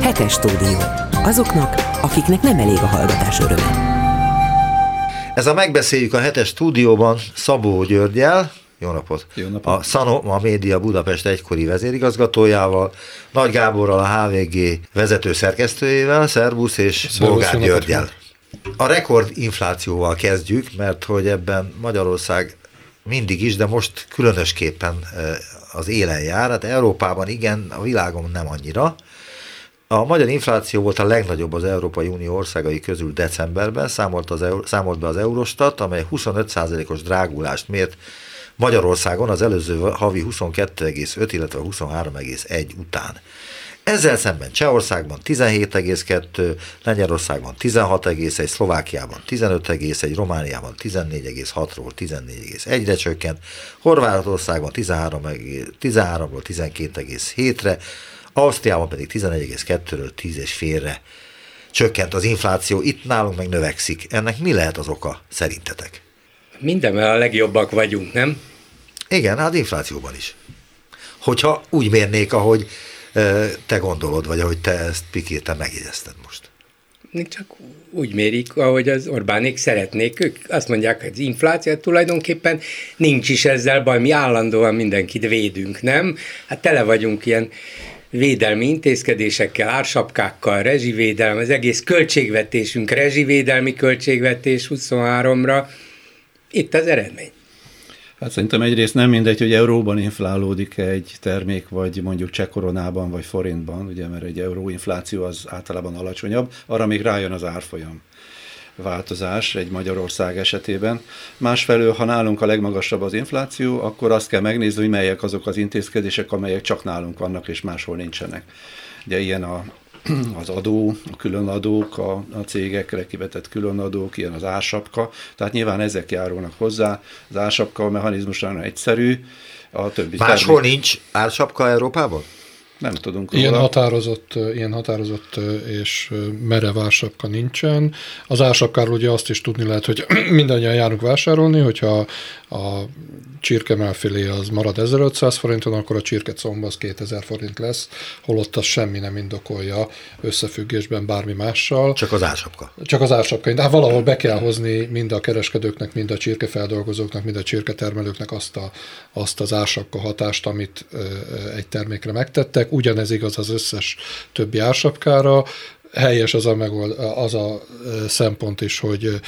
Hetes stúdió. Azoknak, akiknek nem elég a hallgatás öröme. Ez a megbeszéljük a hetes stúdióban Szabó Györgyel, jó napot! Jó napot! A Sanoma Média Budapest egykori vezérigazgatójával, Nagy Gáborral, a HVG vezető szerkesztőjével, Szervusz és Szervusz, Bolgár Györgyel. A rekord inflációval kezdjük, mert hogy ebben Magyarország mindig is, de most különösképpen eh, az élen jár. Hát Európában igen, a világon nem annyira. A magyar infláció volt a legnagyobb az Európai Unió országai közül decemberben, számolt, az, számolt be az Eurostat, amely 25%-os drágulást mért Magyarországon az előző havi 22,5, illetve 23,1 után. Ezzel szemben Csehországban 17,2, Lengyelországban 16,1, Szlovákiában 15,1, Romániában 14,6-ról 14,1-re csökkent, Horvátországban 13, 13-ról 12,7-re, Ausztriában pedig 11,2-ről 10,5-re csökkent az infláció, itt nálunk meg növekszik. Ennek mi lehet az oka szerintetek? Mindenben a legjobbak vagyunk, nem? Igen, hát inflációban is. Hogyha úgy mérnék, ahogy te gondolod, vagy ahogy te ezt pikírten megjegyezted most. Csak úgy mérik, ahogy az Orbánék szeretnék. Ők azt mondják, hogy az infláció tulajdonképpen nincs is ezzel baj, mi állandóan mindenkit védünk, nem? Hát tele vagyunk ilyen védelmi intézkedésekkel, ársapkákkal, rezsivédelem, az egész költségvetésünk, rezsivédelmi költségvetés 23-ra. Itt az eredmény. Hát szerintem egyrészt nem mindegy, hogy euróban inflálódik egy termék, vagy mondjuk cseh koronában, vagy forintban, ugye, mert egy euróinfláció az általában alacsonyabb, arra még rájön az árfolyam változás egy Magyarország esetében. Másfelől, ha nálunk a legmagasabb az infláció, akkor azt kell megnézni, hogy melyek azok az intézkedések, amelyek csak nálunk vannak, és máshol nincsenek. Ugye ilyen a az adó, a különadók, a, a cégekre kivetett különadók, ilyen az ársapka, tehát nyilván ezek járulnak hozzá. Az ársapka a mechanizmus nagyon egyszerű, a többi Máshol termék... nincs ársapka Európában? Nem tudunk róla. Ilyen határozott, ilyen határozott és merev ársapka nincsen. Az ársapkáról ugye azt is tudni lehet, hogy mindannyian járunk vásárolni, hogyha a csirkemelfilé az marad 1500 forinton, akkor a csirkecomb az 2000 forint lesz, holott az semmi nem indokolja összefüggésben bármi mással. Csak az ársapka. Csak az ársapka. De hát valahol be kell hozni mind a kereskedőknek, mind a csirkefeldolgozóknak, mind a csirketermelőknek azt, a, azt az ársapka hatást, amit egy termékre megtettek. Ugyanez igaz az összes többi ársapkára helyes az a, megold, az a szempont is, hogy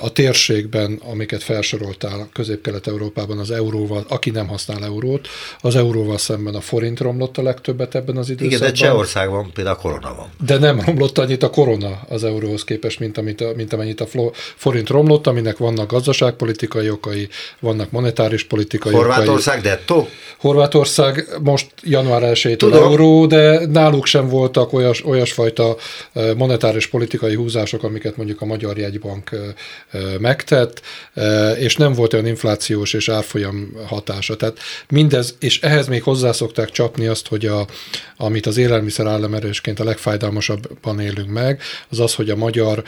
a térségben, amiket felsoroltál Közép-Kelet-Európában az euróval, aki nem használ eurót, az euróval szemben a forint romlott a legtöbbet ebben az időszakban. Igen, de Csehországban például a korona van. De nem romlott annyit a korona az euróhoz képest, mint, amit, mint amennyit a forint romlott, aminek vannak gazdaságpolitikai okai, vannak monetáris politikai Horvátország okai. Horvátország Horvátország most január 1 euró, de náluk sem voltak olyas, olyasfajta monetáris politikai húzások, amiket mondjuk a Magyar Jegybank megtett, és nem volt olyan inflációs és árfolyam hatása. Tehát mindez, és ehhez még hozzászokták csapni azt, hogy a, amit az élelmiszer államerősként a legfájdalmasabban élünk meg, az az, hogy a magyar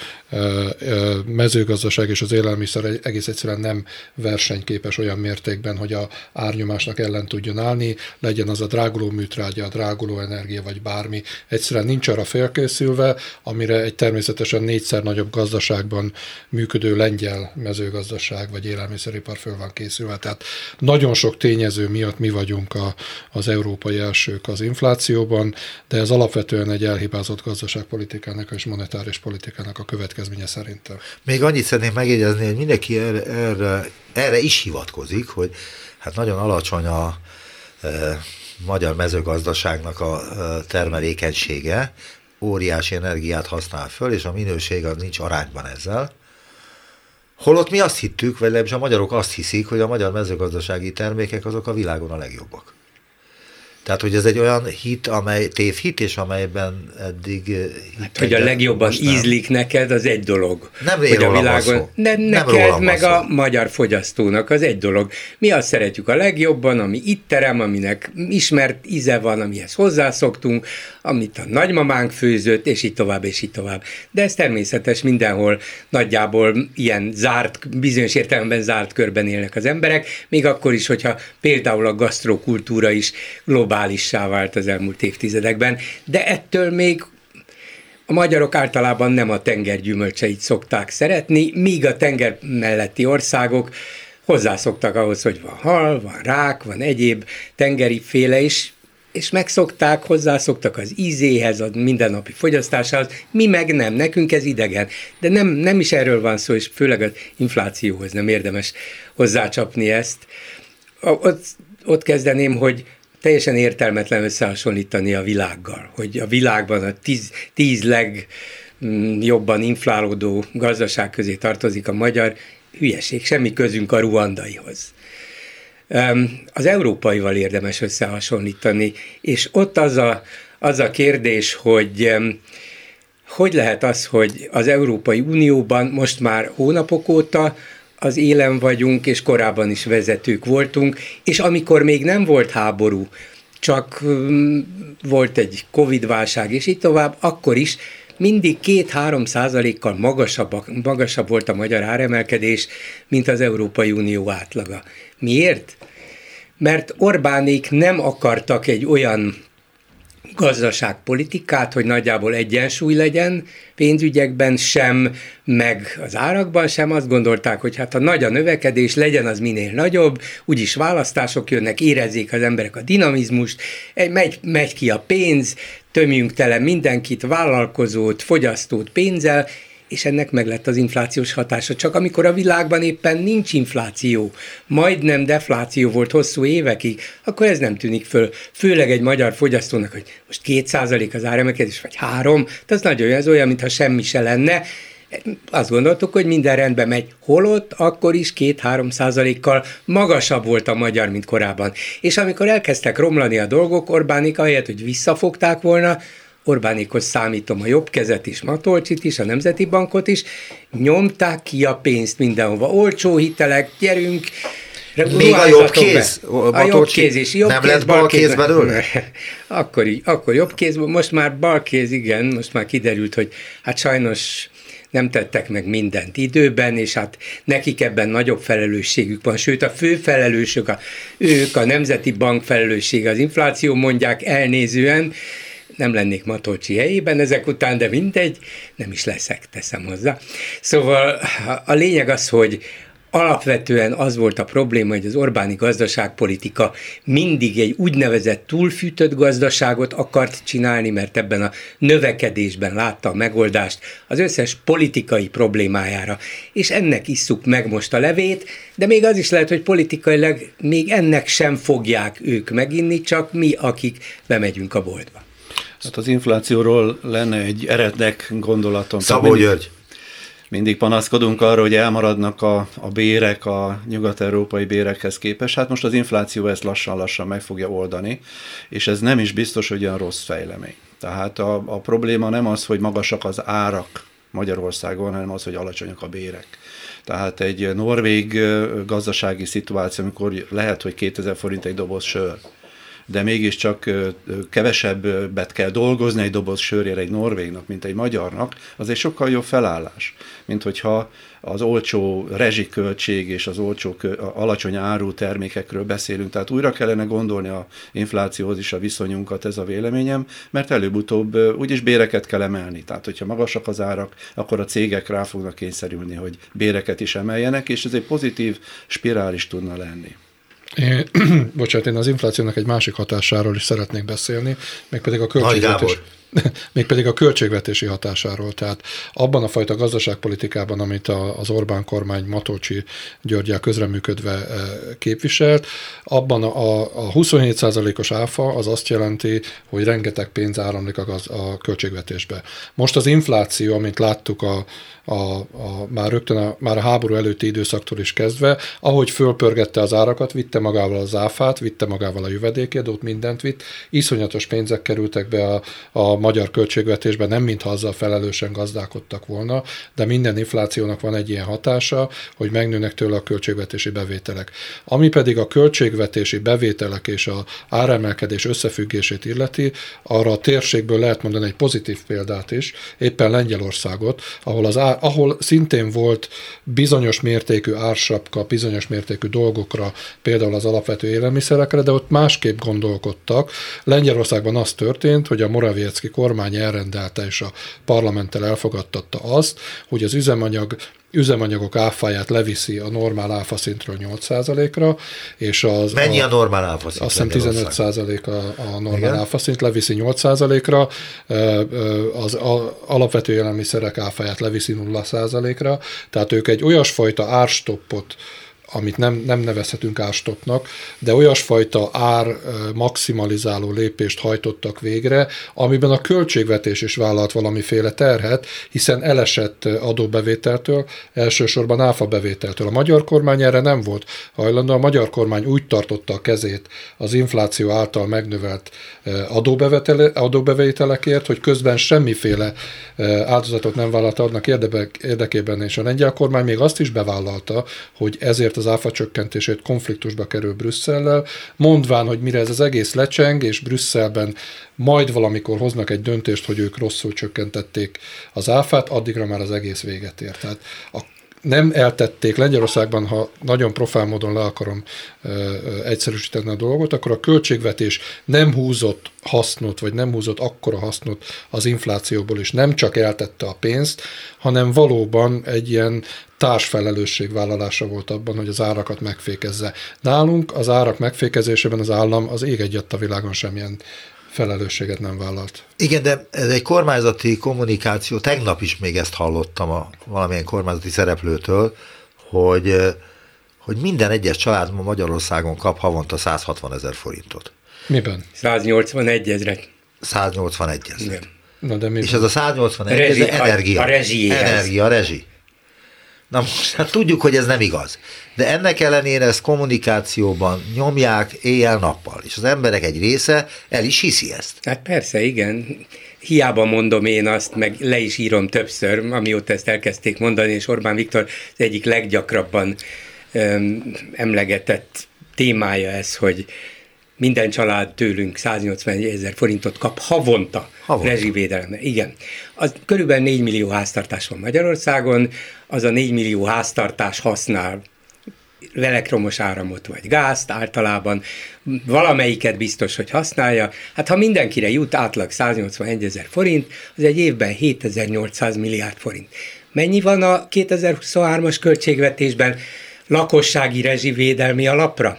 mezőgazdaság és az élelmiszer egész egyszerűen nem versenyképes olyan mértékben, hogy a árnyomásnak ellen tudjon állni, legyen az a dráguló műtrágya, a dráguló energia, vagy bármi. Egyszerűen nincs arra felkészül, készülve, amire egy természetesen négyszer nagyobb gazdaságban működő lengyel mezőgazdaság vagy élelmiszeripar föl van készülve. Tehát nagyon sok tényező miatt mi vagyunk a, az európai elsők az inflációban, de ez alapvetően egy elhibázott gazdaságpolitikának és monetáris politikának a következménye szerintem. Még annyit szeretném megjegyezni, hogy mindenki erre, erre, erre is hivatkozik, hogy hát nagyon alacsony a e, magyar mezőgazdaságnak a e, termelékenysége, óriási energiát használ föl, és a minőség az nincs arányban ezzel. Holott mi azt hittük, vagy legalábbis a magyarok azt hiszik, hogy a magyar mezőgazdasági termékek azok a világon a legjobbak. Tehát, hogy ez egy olyan hit, amely tévhit, és amelyben eddig... Eh, hát, hogy a legjobban ízlik neked, az egy dolog. Nem hogy a világon, De neked, meg a magyar fogyasztónak, az egy dolog. Mi azt szeretjük a legjobban, ami itt terem, aminek ismert íze van, amihez hozzászoktunk, amit a nagymamánk főzött, és így tovább, és így tovább. De ez természetes, mindenhol nagyjából ilyen zárt, bizonyos értelemben zárt körben élnek az emberek, még akkor is, hogyha például a gasztrokultúra is globális globálissá vált az elmúlt évtizedekben, de ettől még a magyarok általában nem a tenger gyümölcseit szokták szeretni, míg a tenger melletti országok hozzászoktak ahhoz, hogy van hal, van rák, van egyéb tengeri féle, is, és megszokták, hozzászoktak az ízéhez, a mindennapi fogyasztáshoz, mi meg nem, nekünk ez idegen. De nem, nem is erről van szó, és főleg az inflációhoz nem érdemes hozzácsapni ezt. Ott, ott kezdeném, hogy teljesen értelmetlen összehasonlítani a világgal, hogy a világban a tíz, tíz legjobban inflálódó gazdaság közé tartozik a magyar, hülyeség, semmi közünk a ruandaihoz. Az európaival érdemes összehasonlítani, és ott az a, az a kérdés, hogy hogy lehet az, hogy az Európai Unióban most már hónapok óta az élen vagyunk, és korábban is vezetők voltunk, és amikor még nem volt háború, csak volt egy Covid-válság, és így tovább, akkor is mindig 2-3 százalékkal magasabb, magasabb volt a magyar áremelkedés, mint az Európai Unió átlaga. Miért? Mert Orbánék nem akartak egy olyan gazdaságpolitikát, hogy nagyjából egyensúly legyen pénzügyekben sem, meg az árakban sem. Azt gondolták, hogy hát ha nagy a növekedés, legyen az minél nagyobb, úgyis választások jönnek, érezzék az emberek a dinamizmust, megy, megy ki a pénz, tömjünk tele mindenkit, vállalkozót, fogyasztót pénzzel, és ennek meg lett az inflációs hatása. Csak amikor a világban éppen nincs infláció, majdnem defláció volt hosszú évekig, akkor ez nem tűnik föl. Főleg egy magyar fogyasztónak, hogy most két százalék az áremelkedés, vagy három, az nagyon ez olyan, mintha semmi se lenne. Azt gondoltuk, hogy minden rendben megy. Holott akkor is két-három százalékkal magasabb volt a magyar, mint korábban. És amikor elkezdtek romlani a dolgok, Orbánik ahelyett, hogy visszafogták volna, Orbánikhoz számítom a jobb kezet is, Matolcsit is, a Nemzeti Bankot is, nyomták ki a pénzt mindenhova. Olcsó hitelek, gyerünk, még a jobb kéz? A jobb kéz is. Jobb nem kéz, lett bal kéz belőle? Akkor, akkor jobb kéz, most már bal kéz, igen, most már kiderült, hogy hát sajnos nem tettek meg mindent időben, és hát nekik ebben nagyobb felelősségük van, sőt a fő felelősök, a, ők a Nemzeti Bank felelőssége az infláció, mondják elnézően, nem lennék Matolcsi helyében ezek után, de mindegy, nem is leszek, teszem hozzá. Szóval a lényeg az, hogy Alapvetően az volt a probléma, hogy az Orbáni gazdaságpolitika mindig egy úgynevezett túlfűtött gazdaságot akart csinálni, mert ebben a növekedésben látta a megoldást az összes politikai problémájára. És ennek isszuk meg most a levét, de még az is lehet, hogy politikailag még ennek sem fogják ők meginni, csak mi, akik bemegyünk a boltba. Hát az inflációról lenne egy erednek gondolatom. Szabó mindig, György. Mindig panaszkodunk arra, hogy elmaradnak a, a bérek a nyugat-európai bérekhez képest. Hát most az infláció ezt lassan-lassan meg fogja oldani, és ez nem is biztos, hogy olyan rossz fejlemény. Tehát a, a probléma nem az, hogy magasak az árak Magyarországon, hanem az, hogy alacsonyak a bérek. Tehát egy norvég gazdasági szituáció, amikor lehet, hogy 2000 forint egy doboz sör, de mégiscsak kevesebbet kell dolgozni egy doboz sörére egy norvégnak, mint egy magyarnak, az egy sokkal jobb felállás, mint hogyha az olcsó rezsiköltség és az olcsó, alacsony áru termékekről beszélünk. Tehát újra kellene gondolni a inflációhoz is a viszonyunkat, ez a véleményem, mert előbb-utóbb úgyis béreket kell emelni. Tehát, hogyha magasak az árak, akkor a cégek rá fognak kényszerülni, hogy béreket is emeljenek, és ez egy pozitív spirál is tudna lenni. Én, bocsánat, én az inflációnak egy másik hatásáról is szeretnék beszélni, meg pedig a költségvetés. mégpedig a költségvetési hatásáról. Tehát abban a fajta gazdaságpolitikában, amit az Orbán kormány Matolcsi Györgyel közreműködve e, képviselt, abban a, a 27%-os áfa az azt jelenti, hogy rengeteg pénz áramlik a, gaz, a költségvetésbe. Most az infláció, amit láttuk a, a, a, már rögtön a, már a háború előtti időszaktól is kezdve, ahogy fölpörgette az árakat, vitte magával az áfát, vitte magával a jövedékadót, mindent vitt, iszonyatos pénzek kerültek be a, a magyar költségvetésben, nem mintha azzal felelősen gazdálkodtak volna, de minden inflációnak van egy ilyen hatása, hogy megnőnek tőle a költségvetési bevételek. Ami pedig a költségvetési bevételek és a áremelkedés összefüggését illeti, arra a térségből lehet mondani egy pozitív példát is, éppen Lengyelországot, ahol, az ár, ahol szintén volt bizonyos mértékű ársapka, bizonyos mértékű dolgokra, például az alapvető élelmiszerekre, de ott másképp gondolkodtak. Lengyelországban az történt, hogy a Moraviecki kormány elrendelte és a parlamenttel elfogadtatta azt, hogy az üzemanyag üzemanyagok áfáját leviszi a normál áfa szintről 8%-ra, és az... Mennyi a, a normál áfa szint? Azt hiszem 15% a, a normál Igen? áfa szint, leviszi 8%-ra, az a, alapvető élelmiszerek áfáját leviszi 0%-ra, tehát ők egy olyasfajta árstoppot amit nem, nem nevezhetünk árstopnak, de olyasfajta ár maximalizáló lépést hajtottak végre, amiben a költségvetés is vállalt valamiféle terhet, hiszen elesett adóbevételtől, elsősorban áfa bevételtől. A magyar kormány erre nem volt hajlandó, a magyar kormány úgy tartotta a kezét az infláció által megnövelt adóbevételekért, hogy közben semmiféle áldozatot nem vállalta adnak érdekében, és a lengyel kormány még azt is bevállalta, hogy ezért az áfa csökkentését konfliktusba kerül Brüsszellel, mondván, hogy mire ez az egész lecseng, és Brüsszelben majd valamikor hoznak egy döntést, hogy ők rosszul csökkentették az áfát, addigra már az egész véget ér. Tehát a nem eltették Lengyelországban, ha nagyon profán módon le akarom ö, egyszerűsíteni a dolgot, akkor a költségvetés nem húzott hasznot, vagy nem húzott akkora hasznot az inflációból, és nem csak eltette a pénzt, hanem valóban egy ilyen társfelelősségvállalása volt abban, hogy az árakat megfékezze. Nálunk az árak megfékezésében az állam az ég egyet a világon semmilyen felelősséget nem vállalt. Igen, de ez egy kormányzati kommunikáció, tegnap is még ezt hallottam a valamilyen kormányzati szereplőtől, hogy, hogy minden egyes család ma Magyarországon kap havonta 160 ezer forintot. Miben? 181 ezre. 181 ezer. Na de És ez a 181 ezer energia. A, a rezsi. Energia, rezsi. Na most hát tudjuk, hogy ez nem igaz. De ennek ellenére ezt kommunikációban nyomják éjjel-nappal, és az emberek egy része el is hiszi ezt. Hát persze, igen. Hiába mondom én azt, meg le is írom többször, amióta ezt elkezdték mondani, és Orbán Viktor az egyik leggyakrabban öm, emlegetett témája ez, hogy minden család tőlünk 181 ezer forintot kap havonta, havonta. rezsivédelemre. Igen. Az körülbelül 4 millió háztartás van Magyarországon, az a 4 millió háztartás használ elektromos áramot vagy gázt általában, valamelyiket biztos, hogy használja. Hát ha mindenkire jut átlag 181 ezer forint, az egy évben 7800 milliárd forint. Mennyi van a 2023-as költségvetésben lakossági rezsivédelmi alapra?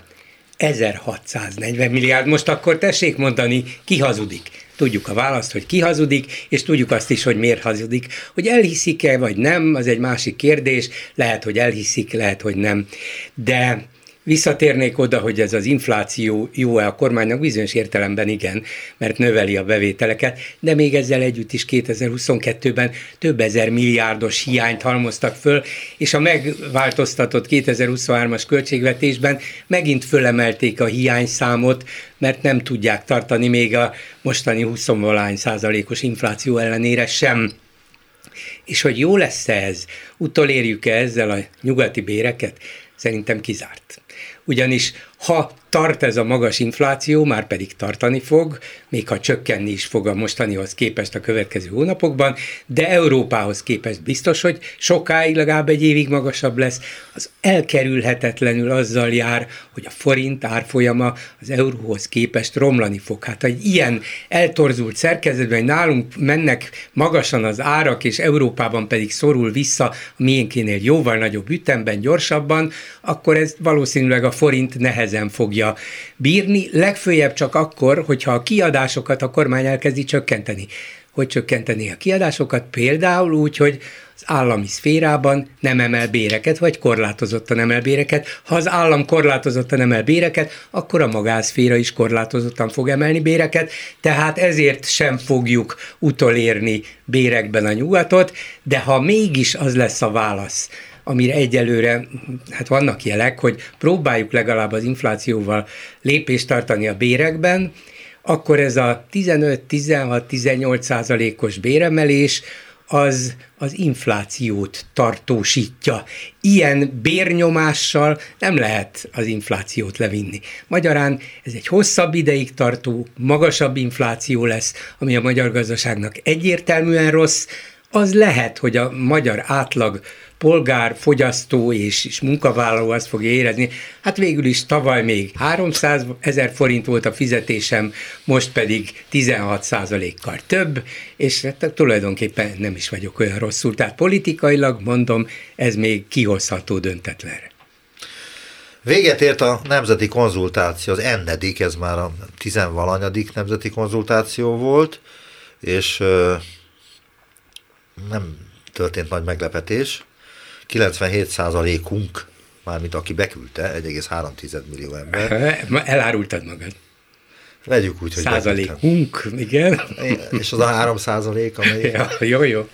1640 milliárd. Most akkor tessék mondani, ki hazudik. Tudjuk a választ, hogy ki hazudik, és tudjuk azt is, hogy miért hazudik. Hogy elhiszik-e, vagy nem, az egy másik kérdés. Lehet, hogy elhiszik, lehet, hogy nem. De Visszatérnék oda, hogy ez az infláció jó-e a kormánynak, bizonyos értelemben igen, mert növeli a bevételeket, de még ezzel együtt is 2022-ben több ezer milliárdos hiányt halmoztak föl, és a megváltoztatott 2023-as költségvetésben megint fölemelték a hiányszámot, mert nem tudják tartani még a mostani 20 százalékos infláció ellenére sem. És hogy jó lesz ez, utolérjük-e ezzel a nyugati béreket? Szerintem kizárt. Ugyanis ha tart ez a magas infláció, már pedig tartani fog, még ha csökkenni is fog a mostanihoz képest a következő hónapokban, de Európához képest biztos, hogy sokáig, legalább egy évig magasabb lesz, az elkerülhetetlenül azzal jár, hogy a forint árfolyama az euróhoz képest romlani fog. Hát egy ilyen eltorzult szerkezetben, hogy nálunk mennek magasan az árak, és Európában pedig szorul vissza a miénkénél jóval nagyobb ütemben, gyorsabban, akkor ez valószínűleg a forint nehezen fogja bírni, legfőjebb csak akkor, hogyha a kiadásokat a kormány elkezdi csökkenteni. Hogy csökkenteni a kiadásokat? Például úgy, hogy az állami szférában nem emel béreket, vagy korlátozottan emel béreket. Ha az állam korlátozottan emel béreket, akkor a magánszféra is korlátozottan fog emelni béreket, tehát ezért sem fogjuk utolérni bérekben a nyugatot, de ha mégis az lesz a válasz, amire egyelőre hát vannak jelek, hogy próbáljuk legalább az inflációval lépést tartani a bérekben, akkor ez a 15-16-18 százalékos béremelés az az inflációt tartósítja. Ilyen bérnyomással nem lehet az inflációt levinni. Magyarán ez egy hosszabb ideig tartó, magasabb infláció lesz, ami a magyar gazdaságnak egyértelműen rossz, az lehet, hogy a magyar átlag polgár, fogyasztó és, és munkavállaló azt fogja érezni, hát végül is tavaly még 300 ezer forint volt a fizetésem, most pedig 16 százalékkal több, és hát tulajdonképpen nem is vagyok olyan rosszul. Tehát politikailag mondom, ez még kihozható döntetlenre. Véget ért a nemzeti konzultáció, az ennedik, ez már a tizenvalanyadik nemzeti konzultáció volt, és nem történt nagy meglepetés. 97%-unk, mármint aki beküldte, 1,3 millió ember. Elárultad magad. Vegyük úgy, hogy Százalékunk, igen. És az a 3 százalék, amely... Ja, jó, jó.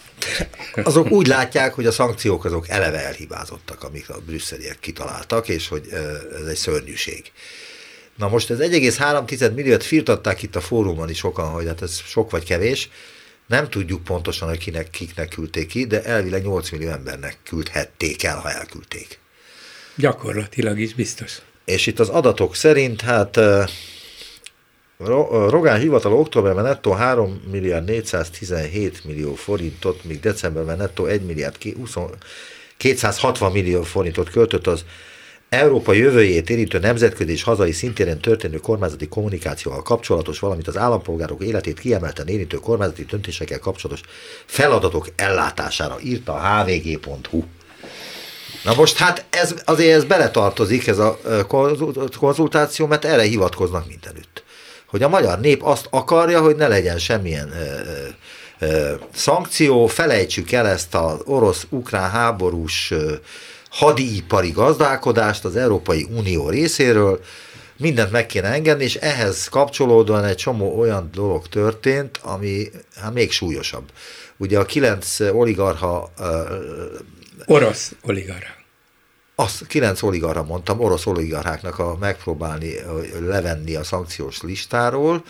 Azok úgy látják, hogy a szankciók azok eleve elhibázottak, amik a brüsszeliek kitaláltak, és hogy ez egy szörnyűség. Na most ez 1,3 milliót firtatták itt a fórumon is sokan, hogy hát ez sok vagy kevés. Nem tudjuk pontosan, hogy kinek, kiknek küldték ki, de elvileg 8 millió embernek küldhették el, ha elküldték. Gyakorlatilag is biztos. És itt az adatok szerint, hát Rogán hivatal októberben nettó 3 milliárd 417 millió forintot, míg decemberben nettó 1 milliárd 260 millió forintot költött az Európa jövőjét érintő nemzetközi és hazai szintéren történő kormányzati kommunikációval kapcsolatos, valamint az állampolgárok életét kiemelten érintő kormányzati döntésekkel kapcsolatos feladatok ellátására írta a hvg.hu. Na most hát ez, azért ez beletartozik ez a konzultáció, mert erre hivatkoznak mindenütt. Hogy a magyar nép azt akarja, hogy ne legyen semmilyen ö, ö, szankció, felejtsük el ezt az orosz-ukrán háborús ö, hadipari gazdálkodást az Európai Unió részéről, mindent meg kéne engedni, és ehhez kapcsolódóan egy csomó olyan dolog történt, ami hát még súlyosabb. Ugye a kilenc oligarha... Orosz oligarha. Azt kilenc oligarha mondtam, orosz oligarcháknak a megpróbálni levenni a szankciós listáról,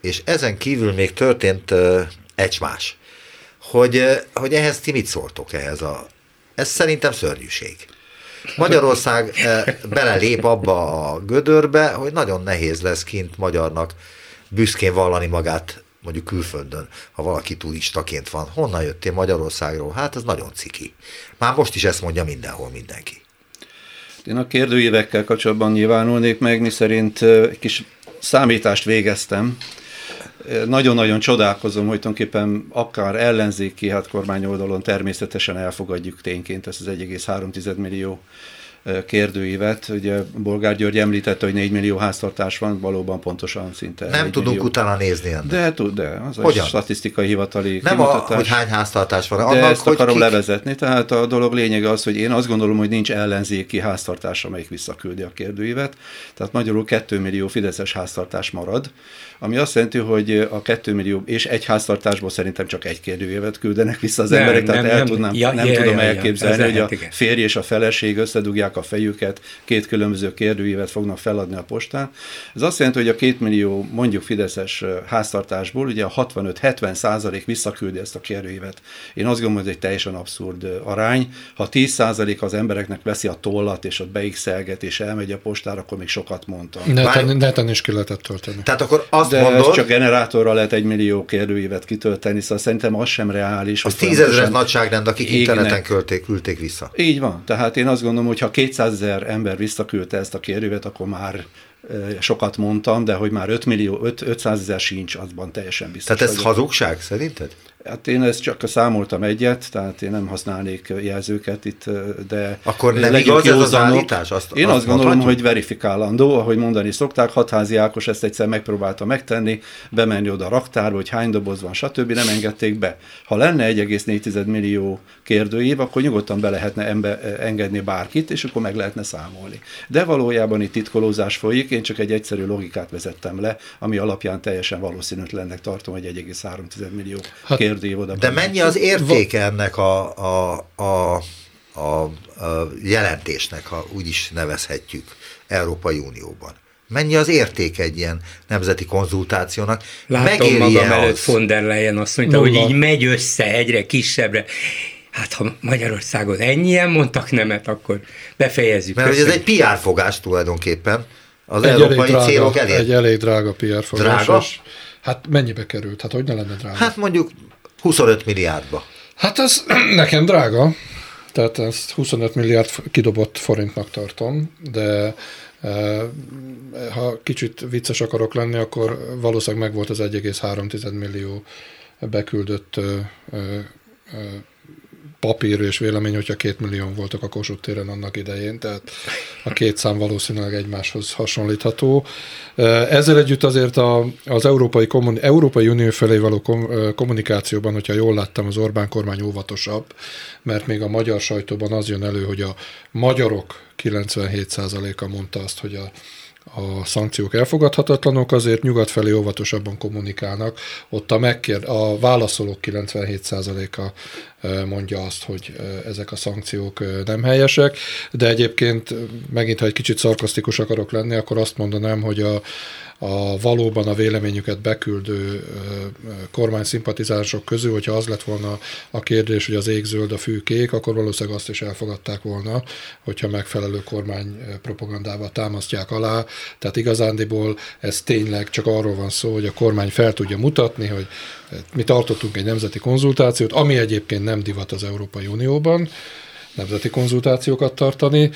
és ezen kívül még történt egymás. Hogy, hogy ehhez ti mit szóltok ehhez a ez szerintem szörnyűség. Magyarország eh, belelép abba a gödörbe, hogy nagyon nehéz lesz kint magyarnak büszkén vallani magát mondjuk külföldön, ha valaki turistaként van. Honnan jöttél Magyarországról? Hát ez nagyon ciki. Már most is ezt mondja mindenhol mindenki. Én a kérdőívekkel kapcsolatban nyilvánulnék meg, mi szerint eh, egy kis számítást végeztem, nagyon-nagyon csodálkozom, hogy tulajdonképpen akár ellenzéki, hát kormány oldalon természetesen elfogadjuk tényként ezt az 1,3 millió kérdőívet. Ugye Bolgár György említette, hogy 4 millió háztartás van, valóban pontosan szinte. Nem tudunk millió. utána nézni ennek. De, tud, de az Hogyan? a statisztikai hivatali Nem a, hogy hány háztartás van. De Annak, ezt hogy akarom kik... levezetni. Tehát a dolog lényege az, hogy én azt gondolom, hogy nincs ellenzéki háztartás, amelyik visszaküldi a kérdőívet. Tehát magyarul 2 millió fideszes háztartás marad, ami azt jelenti, hogy a 2 millió és egy háztartásból szerintem csak egy kérdőívet küldenek vissza az nem, emberek, tehát nem, el tudnám, ja, nem ja, tudom ja, elképzelni, ja, hogy a férj és a feleség összedugják a fejüket, két különböző kérdőívet fognak feladni a postán. Ez azt jelenti, hogy a két millió mondjuk fideszes háztartásból ugye a 65-70 százalék visszaküldi ezt a kérdőívet. Én azt gondolom, hogy ez egy teljesen abszurd arány. Ha 10 százalék az embereknek veszi a tollat, és ott beixelget, és elmegy a postára, akkor még sokat mondtam. Neten, neten is ki lehetett tölteni. Tehát akkor azt de mondod, csak generátorra lehet egy millió kérdőívet kitölteni, szóval szerintem az sem reális. Az tízezeres nagyságrend, akik égnek. interneten küldték, küldték vissza. Így van. Tehát én azt gondolom, hogy ha 200 ezer ember visszaküldte ezt a kérdőívet, akkor már sokat mondtam, de hogy már 5 millió, 5, 500 ezer sincs, azban teljesen biztos. Tehát ez vagyok. hazugság szerinted? Hát én ezt csak számoltam egyet, tehát én nem használnék jelzőket itt, de Akkor nem igaz ez az állítás? Azt, én azt, azt gondolom, mondhatjuk? hogy verifikálandó, ahogy mondani szokták, hatházi Ákos ezt egyszer megpróbálta megtenni, bemenni oda a raktárba, hogy hány doboz van, stb. nem engedték be. Ha lenne 1,4 millió kérdőív, akkor nyugodtan be lehetne embe, engedni bárkit, és akkor meg lehetne számolni. De valójában itt titkolózás folyik, én csak egy egyszerű logikát vezettem le, ami alapján teljesen valószínűtlennek tartom, hogy 1,3 millió hát, kérdőív oda. De mennyi az értéke ennek a, a, a, a, a jelentésnek, ha úgy is nevezhetjük, Európai Unióban? Mennyi az érték egy ilyen nemzeti konzultációnak? Látom Megéri magam az? előtt von der Leyen azt mondta, Nulla. hogy így megy össze egyre kisebbre. Hát ha Magyarországon ennyien mondtak nemet, akkor befejezzük. Mert hogy ez egy PR fogás tulajdonképpen. Az Egy európai elég, célok drága, elég. egy elég drága PR. Drága? és- Hát mennyibe került? Hát hogy ne lenne drága? Hát mondjuk 25 milliárdba. Hát az nekem drága, tehát ezt 25 milliárd kidobott forintnak tartom, de eh, ha kicsit vicces akarok lenni, akkor valószínűleg megvolt az 1,3 millió beküldött ö, ö, ö, papír és vélemény, hogyha két millió voltak a Kossuth téren annak idején, tehát a két szám valószínűleg egymáshoz hasonlítható. Ezzel együtt azért a, az Európai, Kommun, Európai Unió felé való kom, kommunikációban, hogyha jól láttam, az Orbán kormány óvatosabb, mert még a magyar sajtóban az jön elő, hogy a magyarok 97%-a mondta azt, hogy a a szankciók elfogadhatatlanok, azért nyugat felé óvatosabban kommunikálnak. Ott a, megkér, a válaszolók 97%-a ö, mondja azt, hogy ezek a szankciók nem helyesek, de egyébként megint, ha egy kicsit szarkasztikus akarok lenni, akkor azt mondanám, hogy a, a valóban a véleményüket beküldő kormány szimpatizánsok közül, hogyha az lett volna a kérdés, hogy az ég zöld, a fű kék, akkor valószínűleg azt is elfogadták volna, hogyha megfelelő kormány propagandával támasztják alá. Tehát igazándiból ez tényleg csak arról van szó, hogy a kormány fel tudja mutatni, hogy mi tartottunk egy nemzeti konzultációt, ami egyébként nem divat az Európai Unióban, nemzeti konzultációkat tartani,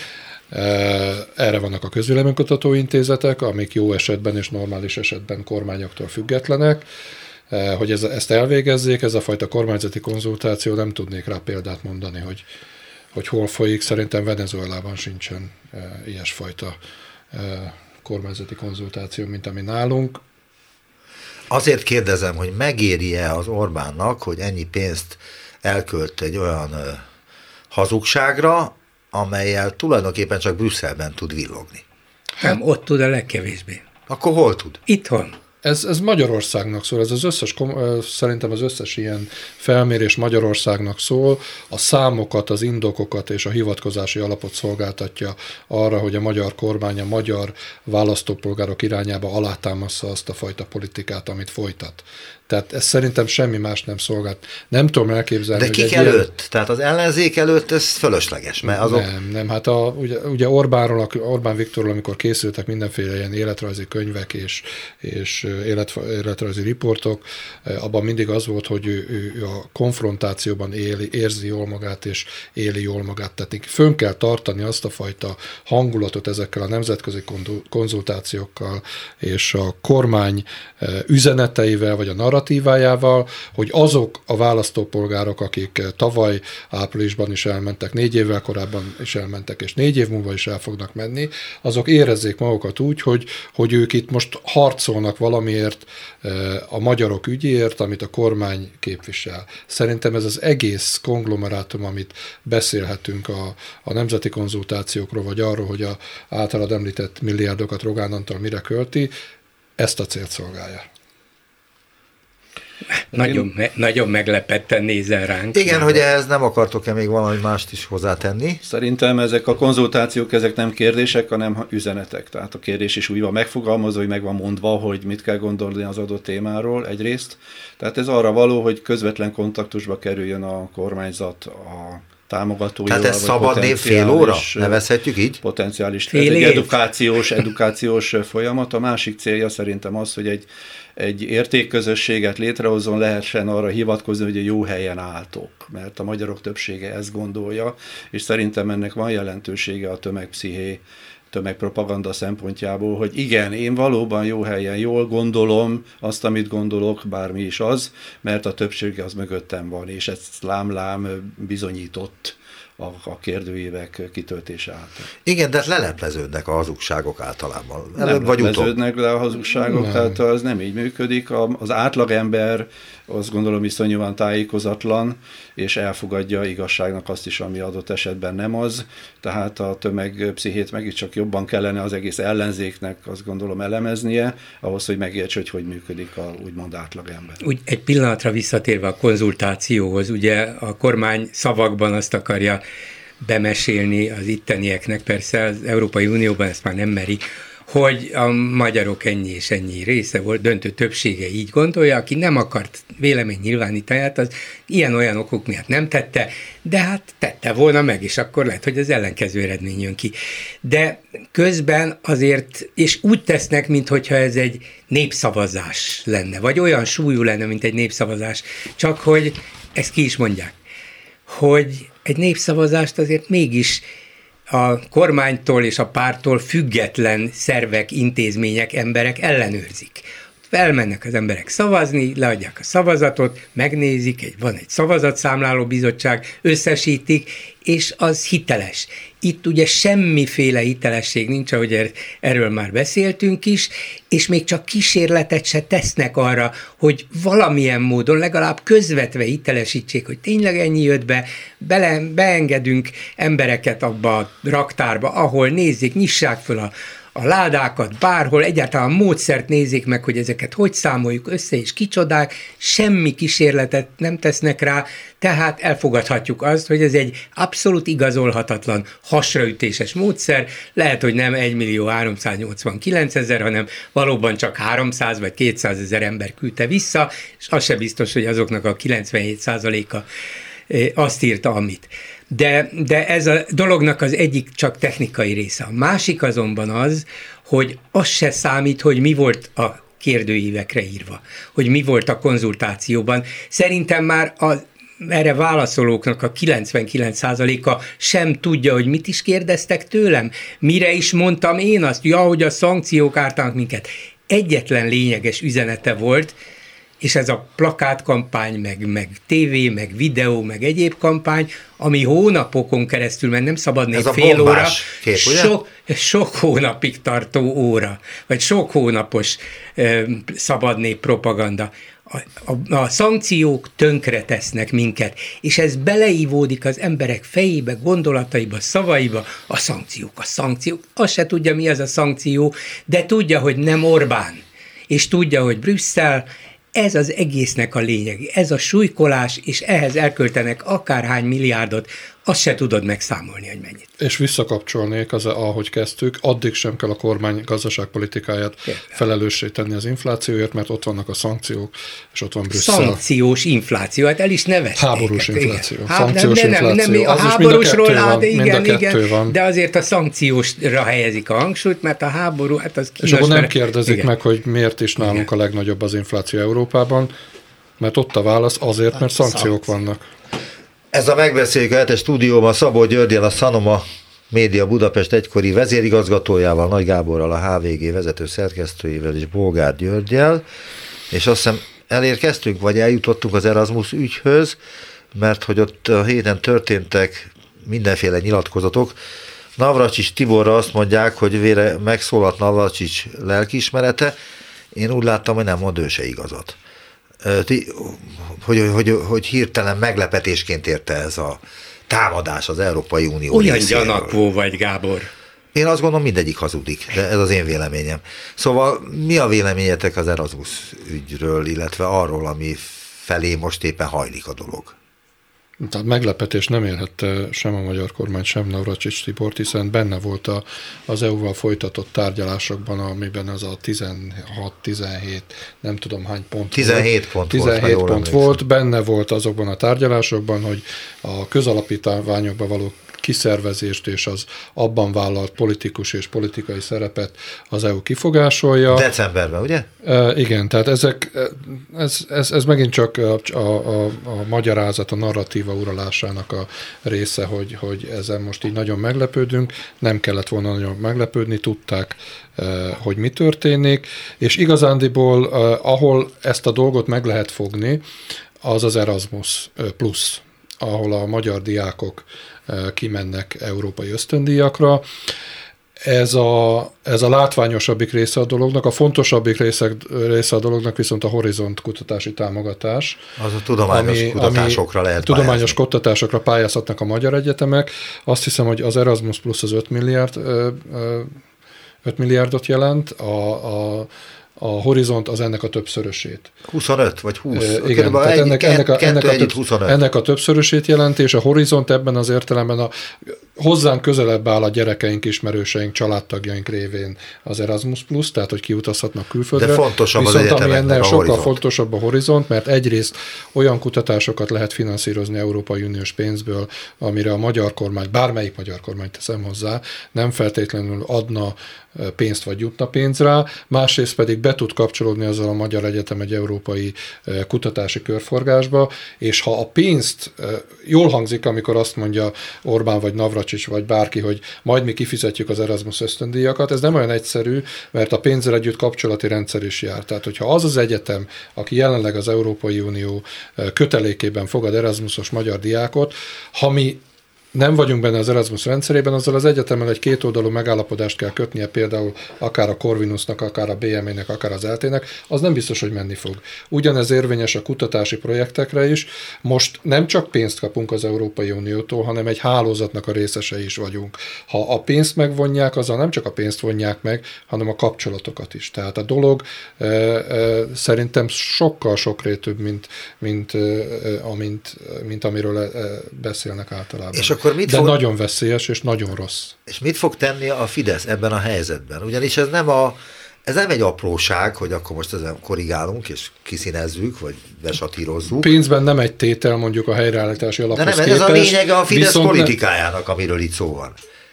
erre vannak a közvéleménykutató intézetek, amik jó esetben és normális esetben kormányoktól függetlenek. Hogy ez, ezt elvégezzék, ez a fajta kormányzati konzultáció, nem tudnék rá példát mondani, hogy, hogy hol folyik. Szerintem Venezuelában sincsen ilyesfajta kormányzati konzultáció, mint ami nálunk. Azért kérdezem, hogy megéri-e az Orbánnak, hogy ennyi pénzt elkölt egy olyan hazugságra, amelyel tulajdonképpen csak Brüsszelben tud villogni. Nem, ott tud a legkevésbé. Akkor hol tud? Itthon. Ez, ez Magyarországnak szól, ez az összes, szerintem az összes ilyen felmérés Magyarországnak szól, a számokat, az indokokat és a hivatkozási alapot szolgáltatja arra, hogy a magyar kormány a magyar választópolgárok irányába alátámassza azt a fajta politikát, amit folytat. Tehát ez szerintem semmi más nem szolgált. Nem tudom elképzelni, De kik egy ilyen- előtt? Tehát az ellenzék előtt ez fölösleges, mert azok... nem, nem, hát a, ugye, ugye Orbánról, Orbán Viktorról, amikor készültek mindenféle ilyen életrajzi könyvek és, és élet, életrajzi riportok, abban mindig az volt, hogy ő, ő, ő a konfrontációban éli, érzi jól magát és éli jól magát. Tehát fönn kell tartani azt a fajta hangulatot ezekkel a nemzetközi konzultációkkal és a kormány üzeneteivel, vagy a narratívájával, hogy azok a választópolgárok, akik eh, tavaly áprilisban is elmentek, négy évvel korábban is elmentek, és négy év múlva is el fognak menni, azok érezzék magukat úgy, hogy, hogy ők itt most harcolnak valamiért eh, a magyarok ügyéért, amit a kormány képvisel. Szerintem ez az egész konglomerátum, amit beszélhetünk a, a nemzeti konzultációkról, vagy arról, hogy a általad említett milliárdokat Rogán Antal mire költi, ezt a célt szolgálja. Nagyon, me, nagyon meglepetten nézel ránk. Igen, hogy ehhez nem akartok-e még valami mást is hozzátenni? Szerintem ezek a konzultációk, ezek nem kérdések, hanem üzenetek. Tehát a kérdés is úgy van megfogalmazva, hogy meg van mondva, hogy mit kell gondolni az adott témáról egyrészt. Tehát ez arra való, hogy közvetlen kontaktusba kerüljön a kormányzat a támogatóival. Tehát ez vagy szabad név fél óra? Nevezhetjük így? Potenciális. Fél ez egy edukációs, edukációs folyamat. A másik célja szerintem az, hogy egy, egy értékközösséget létrehozzon, lehessen arra hivatkozni, hogy a jó helyen álltok. Mert a magyarok többsége ezt gondolja, és szerintem ennek van jelentősége a tömegpsziché tömegpropaganda szempontjából, hogy igen, én valóban jó helyen jól gondolom azt, amit gondolok, bármi is az, mert a többség az mögöttem van, és ezt lám-lám bizonyított a, a kérdőívek kitöltése által. Igen, de hát lelepleződnek a hazugságok általában. Nem Előbb vagy utóbb. lepleződnek le a hazugságok, nem. tehát az nem így működik. A- Az átlagember azt gondolom iszonyúan tájékozatlan, és elfogadja igazságnak azt is, ami adott esetben nem az. Tehát a tömegpszichét meg is csak jobban kellene az egész ellenzéknek azt gondolom elemeznie, ahhoz, hogy megértse, hogy hogy működik a úgymond átlagember. Úgy egy pillanatra visszatérve a konzultációhoz, ugye a kormány szavakban azt akarja bemesélni az ittenieknek, persze az Európai Unióban ezt már nem meri, hogy a magyarok ennyi és ennyi része volt, döntő többsége így gondolja, aki nem akart vélemény nyilvánítani, hát az ilyen-olyan okok miatt nem tette, de hát tette volna meg, és akkor lehet, hogy az ellenkező eredmény jön ki. De közben azért, és úgy tesznek, mintha ez egy népszavazás lenne, vagy olyan súlyú lenne, mint egy népszavazás, csak hogy ezt ki is mondják, hogy egy népszavazást azért mégis a kormánytól és a pártól független szervek, intézmények, emberek ellenőrzik. Felmennek az emberek szavazni, leadják a szavazatot, megnézik, egy, van egy szavazatszámláló bizottság, összesítik, és az hiteles. Itt ugye semmiféle hitelesség nincs, ahogy er, erről már beszéltünk is, és még csak kísérletet se tesznek arra, hogy valamilyen módon legalább közvetve hitelesítsék, hogy tényleg ennyi jött be, bele, beengedünk embereket abba a raktárba, ahol nézzék, nyissák föl a, a ládákat bárhol, egyáltalán módszert nézzék meg, hogy ezeket hogy számoljuk össze, és kicsodák, semmi kísérletet nem tesznek rá, tehát elfogadhatjuk azt, hogy ez egy abszolút igazolhatatlan hasraütéses módszer, lehet, hogy nem 1 millió 389 ezer, hanem valóban csak 300 vagy 200 ezer ember küldte vissza, és az se biztos, hogy azoknak a 97 százaléka eh, azt írta, amit. De, de ez a dolognak az egyik csak technikai része. A másik azonban az, hogy az se számít, hogy mi volt a kérdőívekre írva, hogy mi volt a konzultációban. Szerintem már a erre válaszolóknak a 99%-a sem tudja, hogy mit is kérdeztek tőlem, mire is mondtam én azt, ja, hogy a szankciók ártanak minket. Egyetlen lényeges üzenete volt, és ez a plakátkampány, meg, meg tévé, meg videó, meg egyéb kampány, ami hónapokon keresztül, mert nem szabad ez fél óra, kép, sok, sok hónapig tartó óra, vagy sok hónapos szabadnép propaganda. A, a, a szankciók tönkre tesznek minket, és ez beleívódik az emberek fejébe, gondolataiba, szavaiba, a szankciók, a szankciók. Azt se tudja, mi az a szankció, de tudja, hogy nem Orbán, és tudja, hogy Brüsszel, ez az egésznek a lényeg, ez a súlykolás, és ehhez elköltenek akárhány milliárdot, azt se tudod megszámolni, hogy mennyit. És visszakapcsolnék, az, ahogy kezdtük, addig sem kell a kormány gazdaságpolitikáját felelőssé tenni az inflációért, mert ott vannak a szankciók, és ott van Brüsszel. Szankciós infláció, hát el is nevezték. Háborús infláció. Igen. Szankciós nem, nem, infláció. Nem, nem, a háborúsról áll, de igen, igen, van. de azért a szankciósra helyezik a hangsúlyt, mert a háború, hát az kínos, És akkor nem kérdezik igen. meg, hogy miért is nálunk igen. a legnagyobb az infláció Európában, mert ott a válasz azért, mert szankciók vannak. Ez a megbeszéljük a stúdióban Szabó Györgyel, a Sanoma Média Budapest egykori vezérigazgatójával, Nagy Gáborral, a HVG vezető szerkesztőjével és Bógár Györgyel, és azt hiszem elérkeztünk, vagy eljutottunk az Erasmus ügyhöz, mert hogy ott a héten történtek mindenféle nyilatkozatok. Navracsics Tiborra azt mondják, hogy vére megszólalt Navracsics lelkiismerete, én úgy láttam, hogy nem mond ő se igazat hogy, hogy, hogy, hogy hirtelen meglepetésként érte ez a támadás az Európai Unió Olyan gyanakvó vagy, Gábor. Én azt gondolom, mindegyik hazudik, de ez az én véleményem. Szóval mi a véleményetek az Erasmus ügyről, illetve arról, ami felé most éppen hajlik a dolog? Tehát meglepetés nem érhette sem a magyar kormány, sem Navracsics Tibort, hiszen benne volt a, az EU-val folytatott tárgyalásokban, amiben az a 16-17, nem tudom hány pont 17 volt. pont 17 volt, pont volt, benne volt azokban a tárgyalásokban, hogy a közalapítványokba való kiszervezést és az abban vállalt politikus és politikai szerepet az EU kifogásolja. Decemberben, ugye? E, igen, tehát ezek, ez, ez, ez megint csak a, a, a, a magyarázat, a narratíva uralásának a része, hogy, hogy ezen most így nagyon meglepődünk, nem kellett volna nagyon meglepődni, tudták, hogy mi történik, és igazándiból, ahol ezt a dolgot meg lehet fogni, az az Erasmus Plus, ahol a magyar diákok kimennek európai ösztöndíjakra. Ez a, ez a látványosabbik része a dolognak, a fontosabbik része, része a dolognak viszont a Horizont kutatási támogatás. Az a tudományos ami, kutatásokra ami lehet Tudományos pályázni. kutatásokra pályázhatnak a magyar egyetemek. Azt hiszem, hogy az Erasmus Plus az 5 milliárd 5 milliárdot jelent, a, a a horizont az ennek a többszörösét. 25 vagy 20? E, igen, tehát ennek, ennek, a, ennek, a több, ennek a többszörösét jelenti, és a horizont ebben az értelemben a hozzánk közelebb áll a gyerekeink, ismerőseink, családtagjaink révén az Erasmus Plus, tehát hogy kiutazhatnak külföldre. De fontosabb Viszont az ami ennél sokkal horizont. fontosabb a horizont, mert egyrészt olyan kutatásokat lehet finanszírozni Európai Uniós pénzből, amire a magyar kormány, bármelyik magyar kormány teszem hozzá, nem feltétlenül adna pénzt vagy jutna pénz rá, másrészt pedig be tud kapcsolódni azzal a Magyar Egyetem egy európai kutatási körforgásba, és ha a pénzt jól hangzik, amikor azt mondja Orbán vagy Navracsics vagy bárki, hogy majd mi kifizetjük az Erasmus ösztöndíjakat, ez nem olyan egyszerű, mert a pénzzel együtt kapcsolati rendszer is jár. Tehát, hogyha az az egyetem, aki jelenleg az Európai Unió kötelékében fogad Erasmusos magyar diákot, ha mi nem vagyunk benne az Erasmus rendszerében, azzal az egyetemmel egy kétoldalú megállapodást kell kötnie például akár a Corvinusnak, akár a BME-nek, akár az LT-nek, az nem biztos, hogy menni fog. Ugyanez érvényes a kutatási projektekre is. Most nem csak pénzt kapunk az Európai Uniótól, hanem egy hálózatnak a részesei is vagyunk. Ha a pénzt megvonják, azzal nem csak a pénzt vonják meg, hanem a kapcsolatokat is. Tehát a dolog e, e, szerintem sokkal sokrétűbb, mint, mint, e, amint, mint amiről e, beszélnek általában. És akkor mit De fog, nagyon veszélyes és nagyon rossz. És mit fog tenni a Fidesz ebben a helyzetben? Ugyanis ez nem a ez nem egy apróság, hogy akkor most ezen korrigálunk, és kiszínezzük, vagy besatírozzuk. Pénzben nem egy tétel mondjuk a helyreállítási alaphoz De nem, ez képest, a lényege a Fidesz politikájának, amiről itt szó van.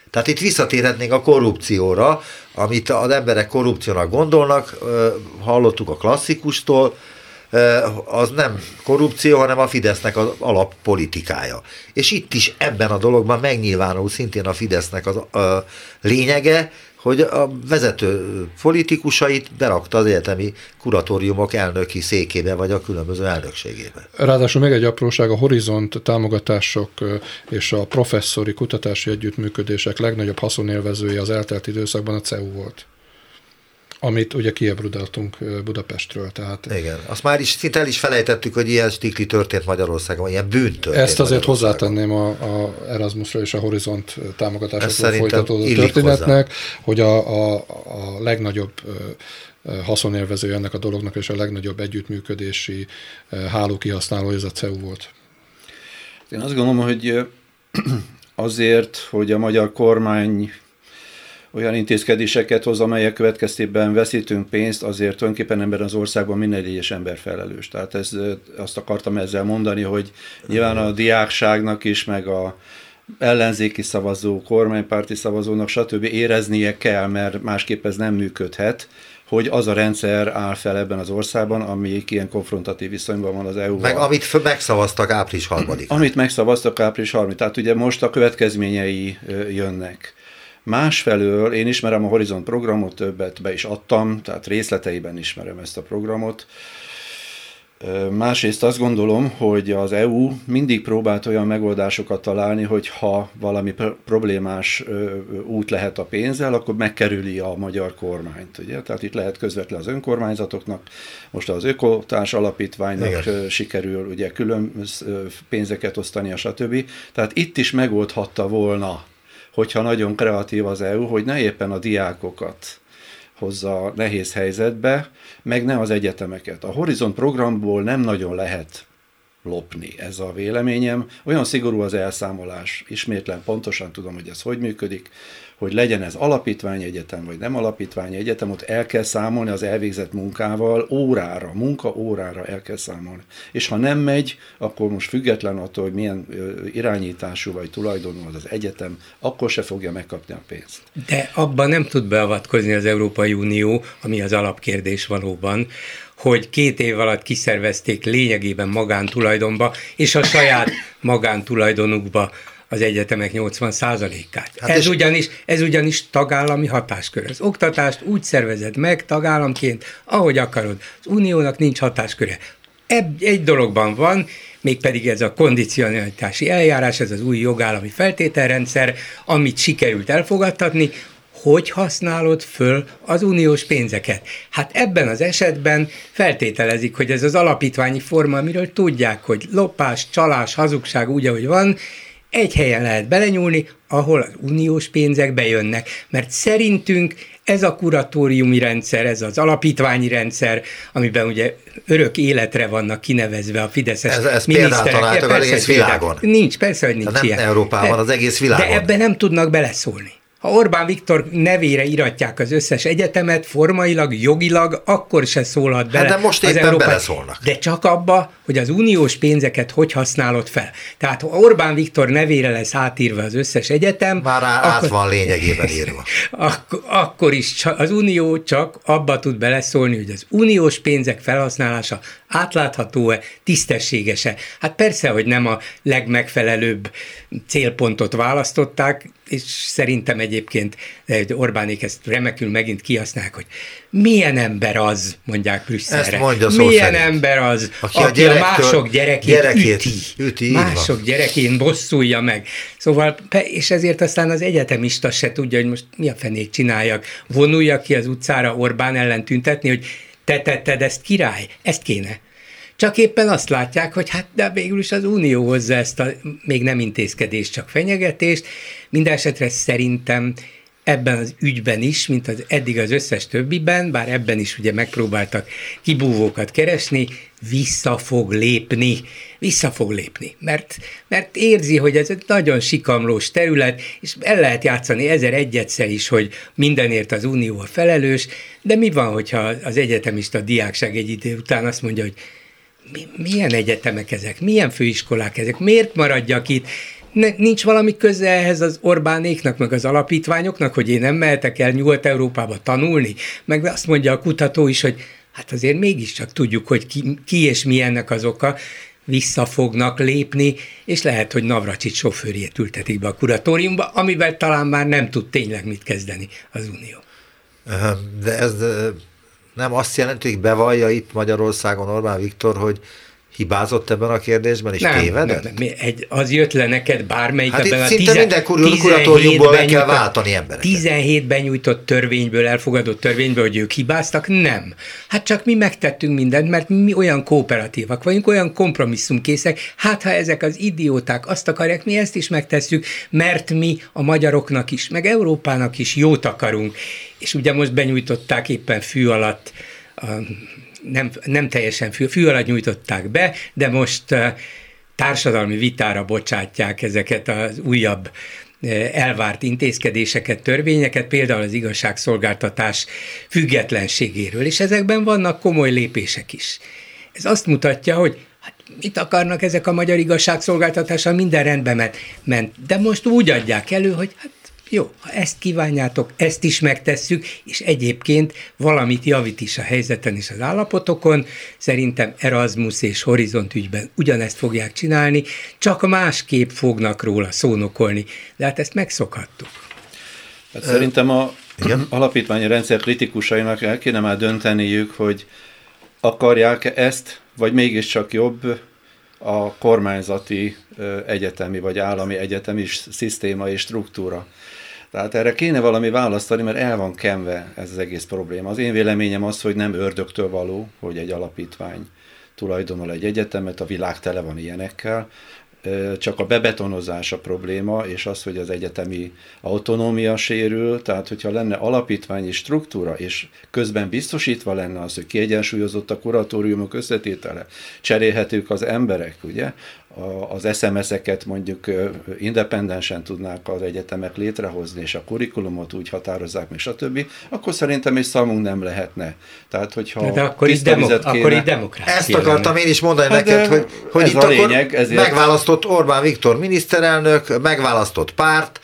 Tehát itt visszatérhetnénk a korrupcióra, amit az emberek korrupciónak gondolnak, hallottuk a klasszikustól, az nem korrupció, hanem a Fidesznek az alappolitikája. És itt is ebben a dologban megnyilvánul szintén a Fidesznek az a lényege, hogy a vezető politikusait berakta az egyetemi kuratóriumok elnöki székébe, vagy a különböző elnökségébe. Ráadásul még egy apróság, a Horizont támogatások és a professzori kutatási együttműködések legnagyobb haszonélvezője az eltelt időszakban a CEU volt amit ugye kiebrudaltunk Budapestről. Tehát Igen, azt már is szinte el is felejtettük, hogy ilyen stikli történt Magyarországon, ilyen bűn történt Ezt azért hozzátenném a, a Erasmusra és a Horizont támogatásokról folytatódó történetnek, hozzá. hogy a, a, a legnagyobb haszonélvező ennek a dolognak, és a legnagyobb együttműködési háló kihasználó, ez a CEU volt. Én azt gondolom, hogy azért, hogy a magyar kormány olyan intézkedéseket hoz, amelyek következtében veszítünk pénzt, azért tulajdonképpen ebben az országban minden egyes ember felelős. Tehát ez, azt akartam ezzel mondani, hogy nyilván a diákságnak is, meg a ellenzéki szavazó, kormánypárti szavazónak, stb. éreznie kell, mert másképp ez nem működhet, hogy az a rendszer áll fel ebben az országban, ami ilyen konfrontatív viszonyban van az EU-val. Meg amit megszavaztak április 3 Amit megszavaztak április 3 Tehát ugye most a következményei jönnek. Másfelől én ismerem a Horizont programot, többet be is adtam, tehát részleteiben ismerem ezt a programot. Másrészt azt gondolom, hogy az EU mindig próbált olyan megoldásokat találni, hogy ha valami problémás út lehet a pénzzel, akkor megkerüli a magyar kormányt. Ugye? Tehát itt lehet közvetlen az önkormányzatoknak, most az Ökotárs Alapítványnak Igen. sikerül ugye külön pénzeket osztani, stb. Tehát itt is megoldhatta volna hogyha nagyon kreatív az EU, hogy ne éppen a diákokat hozza nehéz helyzetbe, meg ne az egyetemeket. A Horizont programból nem nagyon lehet lopni, ez a véleményem. Olyan szigorú az elszámolás, ismétlen pontosan tudom, hogy ez hogy működik, hogy legyen ez alapítványegyetem, vagy nem alapítványegyetem, ott el kell számolni az elvégzett munkával, órára, munka órára el kell számolni. És ha nem megy, akkor most független attól, hogy milyen irányítású vagy tulajdonú az az egyetem, akkor se fogja megkapni a pénzt. De abban nem tud beavatkozni az Európai Unió, ami az alapkérdés valóban, hogy két év alatt kiszervezték lényegében magántulajdonba, és a saját magántulajdonukba az egyetemek 80%-át. Hát ez, ugyanis, ez ugyanis tagállami hatáskör. Az oktatást úgy szervezed meg tagállamként, ahogy akarod. Az uniónak nincs hatásköre. Ebb, egy dologban van, mégpedig ez a kondicionalitási eljárás, ez az új jogállami feltételrendszer, amit sikerült elfogadtatni, hogy használod föl az uniós pénzeket. Hát ebben az esetben feltételezik, hogy ez az alapítványi forma, amiről tudják, hogy lopás, csalás, hazugság úgy, ahogy van, egy helyen lehet belenyúlni, ahol az uniós pénzek bejönnek, mert szerintünk ez a kuratóriumi rendszer, ez az alapítványi rendszer, amiben ugye örök életre vannak kinevezve a Fideszes ez, ez miniszterek. Példát az egész világon. Nincs, persze, hogy nincs nem ilyen. Európában, az egész világon. De ebben nem tudnak beleszólni. Ha Orbán Viktor nevére iratják az összes egyetemet, formailag, jogilag, akkor se szólhat bele. Hát de most éppen Európai... beleszólnak. De csak abba, hogy az uniós pénzeket hogy használod fel. Tehát ha Orbán Viktor nevére lesz átírva az összes egyetem... Már rá akkor... át van lényegében írva. Ak- akkor is csak, az unió csak abba tud beleszólni, hogy az uniós pénzek felhasználása átlátható-e, tisztességes-e. Hát persze, hogy nem a legmegfelelőbb célpontot választották, és szerintem egyébként Orbánék ezt remekül megint kihasználják, hogy milyen ember az, mondják Brüsszelre. mondja milyen szerint. ember az, aki, aki a, a mások gyerekét, gyerekét üti, üti mások gyerekén bosszulja meg. Szóval, és ezért aztán az egyetemista se tudja, hogy most mi a fenék csináljak. Vonulja ki az utcára Orbán ellen tüntetni, hogy te tetted ezt király, ezt kéne. Csak éppen azt látják, hogy hát de végül is az Unió hozza ezt a még nem intézkedés, csak fenyegetést. Mindenesetre szerintem ebben az ügyben is, mint az eddig az összes többiben, bár ebben is ugye megpróbáltak kibúvókat keresni, vissza fog lépni. Vissza fog lépni, mert, mert érzi, hogy ez egy nagyon sikamlós terület, és el lehet játszani ezer egyetszer is, hogy mindenért az Unió a felelős, de mi van, hogyha az egyetemista diákság egy idő után azt mondja, hogy mi, milyen egyetemek ezek, milyen főiskolák ezek, miért maradjak itt, ne, nincs valami köze ehhez az Orbánéknak, meg az alapítványoknak, hogy én nem mehetek el Nyugat-Európába tanulni, meg azt mondja a kutató is, hogy hát azért mégiscsak tudjuk, hogy ki, ki és mi ennek az oka, vissza fognak lépni, és lehet, hogy Navracsics sofőrjét ültetik be a kuratóriumba, amivel talán már nem tud tényleg mit kezdeni az Unió. De ez nem azt jelenti, hogy bevallja itt Magyarországon Orbán Viktor, hogy hibázott ebben a kérdésben, és nem, tévedett? Nem, nem, egy, az jött le neked bármelyik hát ebben a szinte tize, minden kuratóriumból le kell váltani embereket. 17 benyújtott törvényből, elfogadott törvényből, hogy ők hibáztak, nem. Hát csak mi megtettünk mindent, mert mi olyan kooperatívak vagyunk, olyan kompromisszumkészek, hát ha ezek az idióták azt akarják, mi ezt is megtesszük, mert mi a magyaroknak is, meg Európának is jót akarunk. És ugye most benyújtották éppen fű alatt a nem, nem teljesen fű, fű alatt nyújtották be, de most társadalmi vitára bocsátják ezeket az újabb elvárt intézkedéseket, törvényeket, például az igazságszolgáltatás függetlenségéről, és ezekben vannak komoly lépések is. Ez azt mutatja, hogy hát mit akarnak ezek a magyar igazságszolgáltatással, minden rendben ment, de most úgy adják elő, hogy hát jó, ha ezt kívánjátok, ezt is megtesszük, és egyébként valamit javít is a helyzeten és az állapotokon. Szerintem Erasmus és Horizont ügyben ugyanezt fogják csinálni, csak másképp fognak róla szónokolni. De hát ezt megszokhattuk. Hát szerintem a Igen? alapítványi rendszer kritikusainak el kéne már dönteniük, hogy akarják-e ezt, vagy mégiscsak jobb a kormányzati egyetemi vagy állami egyetemi szisztéma és struktúra. Tehát erre kéne valami választani, mert el van kenve ez az egész probléma. Az én véleményem az, hogy nem ördögtől való, hogy egy alapítvány tulajdonol egy egyetemet, a világ tele van ilyenekkel, csak a bebetonozás a probléma, és az, hogy az egyetemi autonómia sérül, tehát hogyha lenne alapítványi struktúra, és közben biztosítva lenne az, hogy kiegyensúlyozott a kuratóriumok összetétele, cserélhetők az emberek, ugye, az SMS-eket mondjuk independensen tudnák az egyetemek létrehozni, és a kurikulumot úgy határozzák meg, stb., akkor szerintem egy szalmunk nem lehetne. Tehát, hogyha de akkor itt, demo- kéne, akkor itt demokrácia Ezt akartam én is mondani hát neked, hogy, hogy itt a lényeg, ezért... megválasztott Orbán Viktor miniszterelnök, megválasztott párt,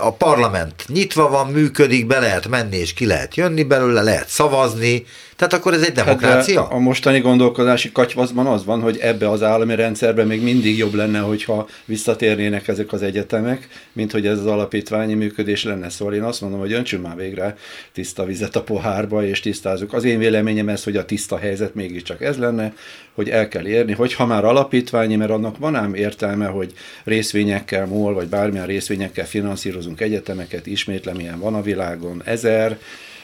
a parlament nyitva van, működik, be lehet menni és ki lehet jönni belőle, lehet szavazni, tehát akkor ez egy demokrácia? Hát a mostani gondolkodási katyvaszban az van, hogy ebbe az állami rendszerben még mindig jobb lenne, hogyha visszatérnének ezek az egyetemek, mint hogy ez az alapítványi működés lenne. Szóval én azt mondom, hogy öntsünk már végre tiszta vizet a pohárba, és tisztázzuk. Az én véleményem ez, hogy a tiszta helyzet mégiscsak ez lenne, hogy el kell érni, hogy ha már alapítványi, mert annak van ám értelme, hogy részvényekkel, MOL vagy bármilyen részvényekkel finanszírozunk egyetemeket, ismétlem, ilyen van a világon, ezer,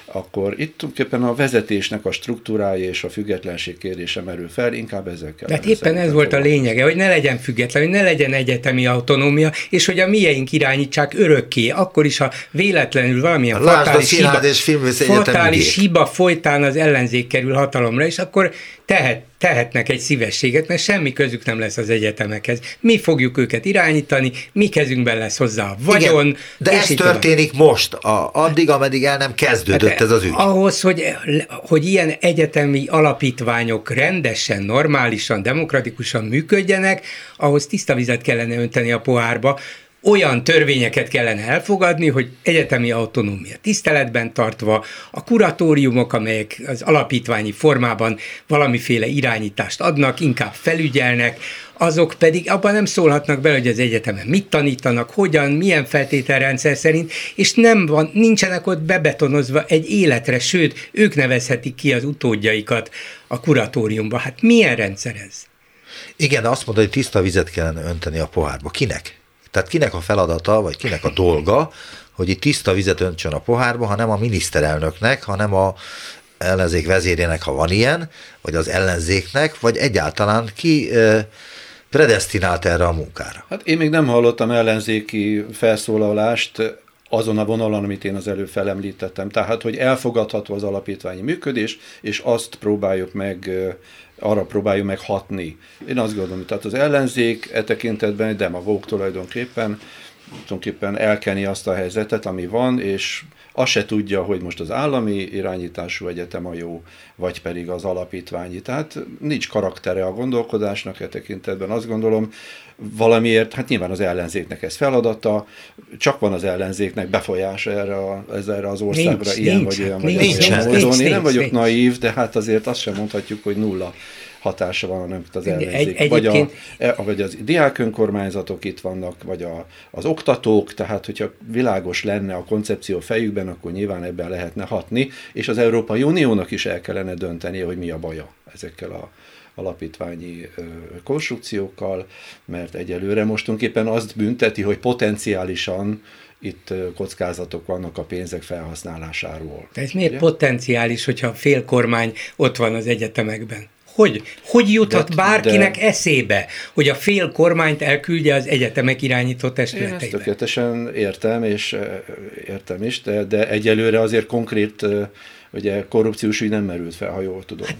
akkor itt tulajdonképpen a vezetésnek a struktúrája és a függetlenség kérdése merül fel, inkább ezekkel. Tehát éppen ez volt a lényege, hogy ne legyen független, hogy ne legyen egyetemi autonómia, és hogy a mieink irányítsák örökké, akkor is, ha véletlenül valamilyen Lásd fatális, hiba, és fatális hiba folytán az ellenzék kerül hatalomra, és akkor tehet, tehetnek egy szívességet, mert semmi közük nem lesz az egyetemekhez. Mi fogjuk őket irányítani, mi kezünkben lesz hozzá a vagyon. Igen, de ez történik van. most, a, addig, ameddig el nem kezdődött hát, ez az ügy. Ahhoz, hogy, hogy ilyen egyetemi alapítványok rendesen, normálisan, demokratikusan működjenek, ahhoz tiszta vizet kellene önteni a pohárba, olyan törvényeket kellene elfogadni, hogy egyetemi autonómia tiszteletben tartva, a kuratóriumok, amelyek az alapítványi formában valamiféle irányítást adnak, inkább felügyelnek, azok pedig abban nem szólhatnak bele, hogy az egyetemen mit tanítanak, hogyan, milyen feltételrendszer szerint, és nem van, nincsenek ott bebetonozva egy életre, sőt, ők nevezhetik ki az utódjaikat a kuratóriumba. Hát milyen rendszer ez? Igen, azt mondod, hogy tiszta vizet kellene önteni a pohárba. Kinek? Tehát kinek a feladata, vagy kinek a dolga, hogy itt tiszta vizet öntsön a pohárba, ha nem a miniszterelnöknek, hanem a ellenzék vezérének, ha van ilyen, vagy az ellenzéknek, vagy egyáltalán ki predestinált erre a munkára. Hát én még nem hallottam ellenzéki felszólalást azon a vonalon, amit én az előbb felemlítettem. Tehát, hogy elfogadható az alapítványi működés, és azt próbáljuk meg arra próbáljuk meg hatni. Én azt gondolom, tehát az ellenzék e tekintetben egy demagóg tulajdonképpen, tulajdonképpen elkeni azt a helyzetet, ami van, és azt se tudja, hogy most az állami irányítású egyetem a jó, vagy pedig az alapítványi. Tehát nincs karaktere a gondolkodásnak e tekintetben. Azt gondolom, valamiért, hát nyilván az ellenzéknek ez feladata, csak van az ellenzéknek befolyása erre, a, erre az országra, nincs, ilyen nincs, vagy olyan, nincs, vagy nincs, olyan nincs, módon. Én nem vagyok nincs. naív, de hát azért azt sem mondhatjuk, hogy nulla hatása van, hanem az ellenzék. Egy, vagy, a, e, vagy az diák önkormányzatok itt vannak, vagy a, az oktatók, tehát hogyha világos lenne a koncepció fejükben, akkor nyilván ebben lehetne hatni, és az Európai Uniónak is el kellene döntenie, hogy mi a baja ezekkel a alapítványi konstrukciókkal, mert egyelőre most tulajdonképpen azt bünteti, hogy potenciálisan itt kockázatok vannak a pénzek felhasználásáról. De ez miért Ugye? potenciális, hogyha fél kormány ott van az egyetemekben? Hogy, hogy juthat de, bárkinek de, eszébe, hogy a fél kormányt elküldje az egyetemek irányító testületeibe? Én ezt tökéletesen értem, és értem is, de, de egyelőre azért konkrét ugye korrupciós ügy nem merült fel, ha jól tudom. Hát,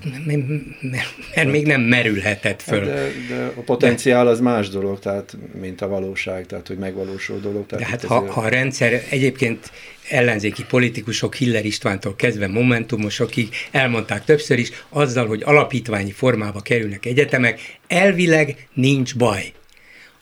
mert, mert még nem merülhetett föl. Hát de, de a potenciál az más dolog, tehát, mint a valóság, tehát hogy megvalósul dolog. Tehát de hát ha, ha a rendszer egyébként ellenzéki politikusok Hiller Istvántól kezdve momentumosokig elmondták többször is, azzal, hogy alapítványi formába kerülnek egyetemek, elvileg nincs baj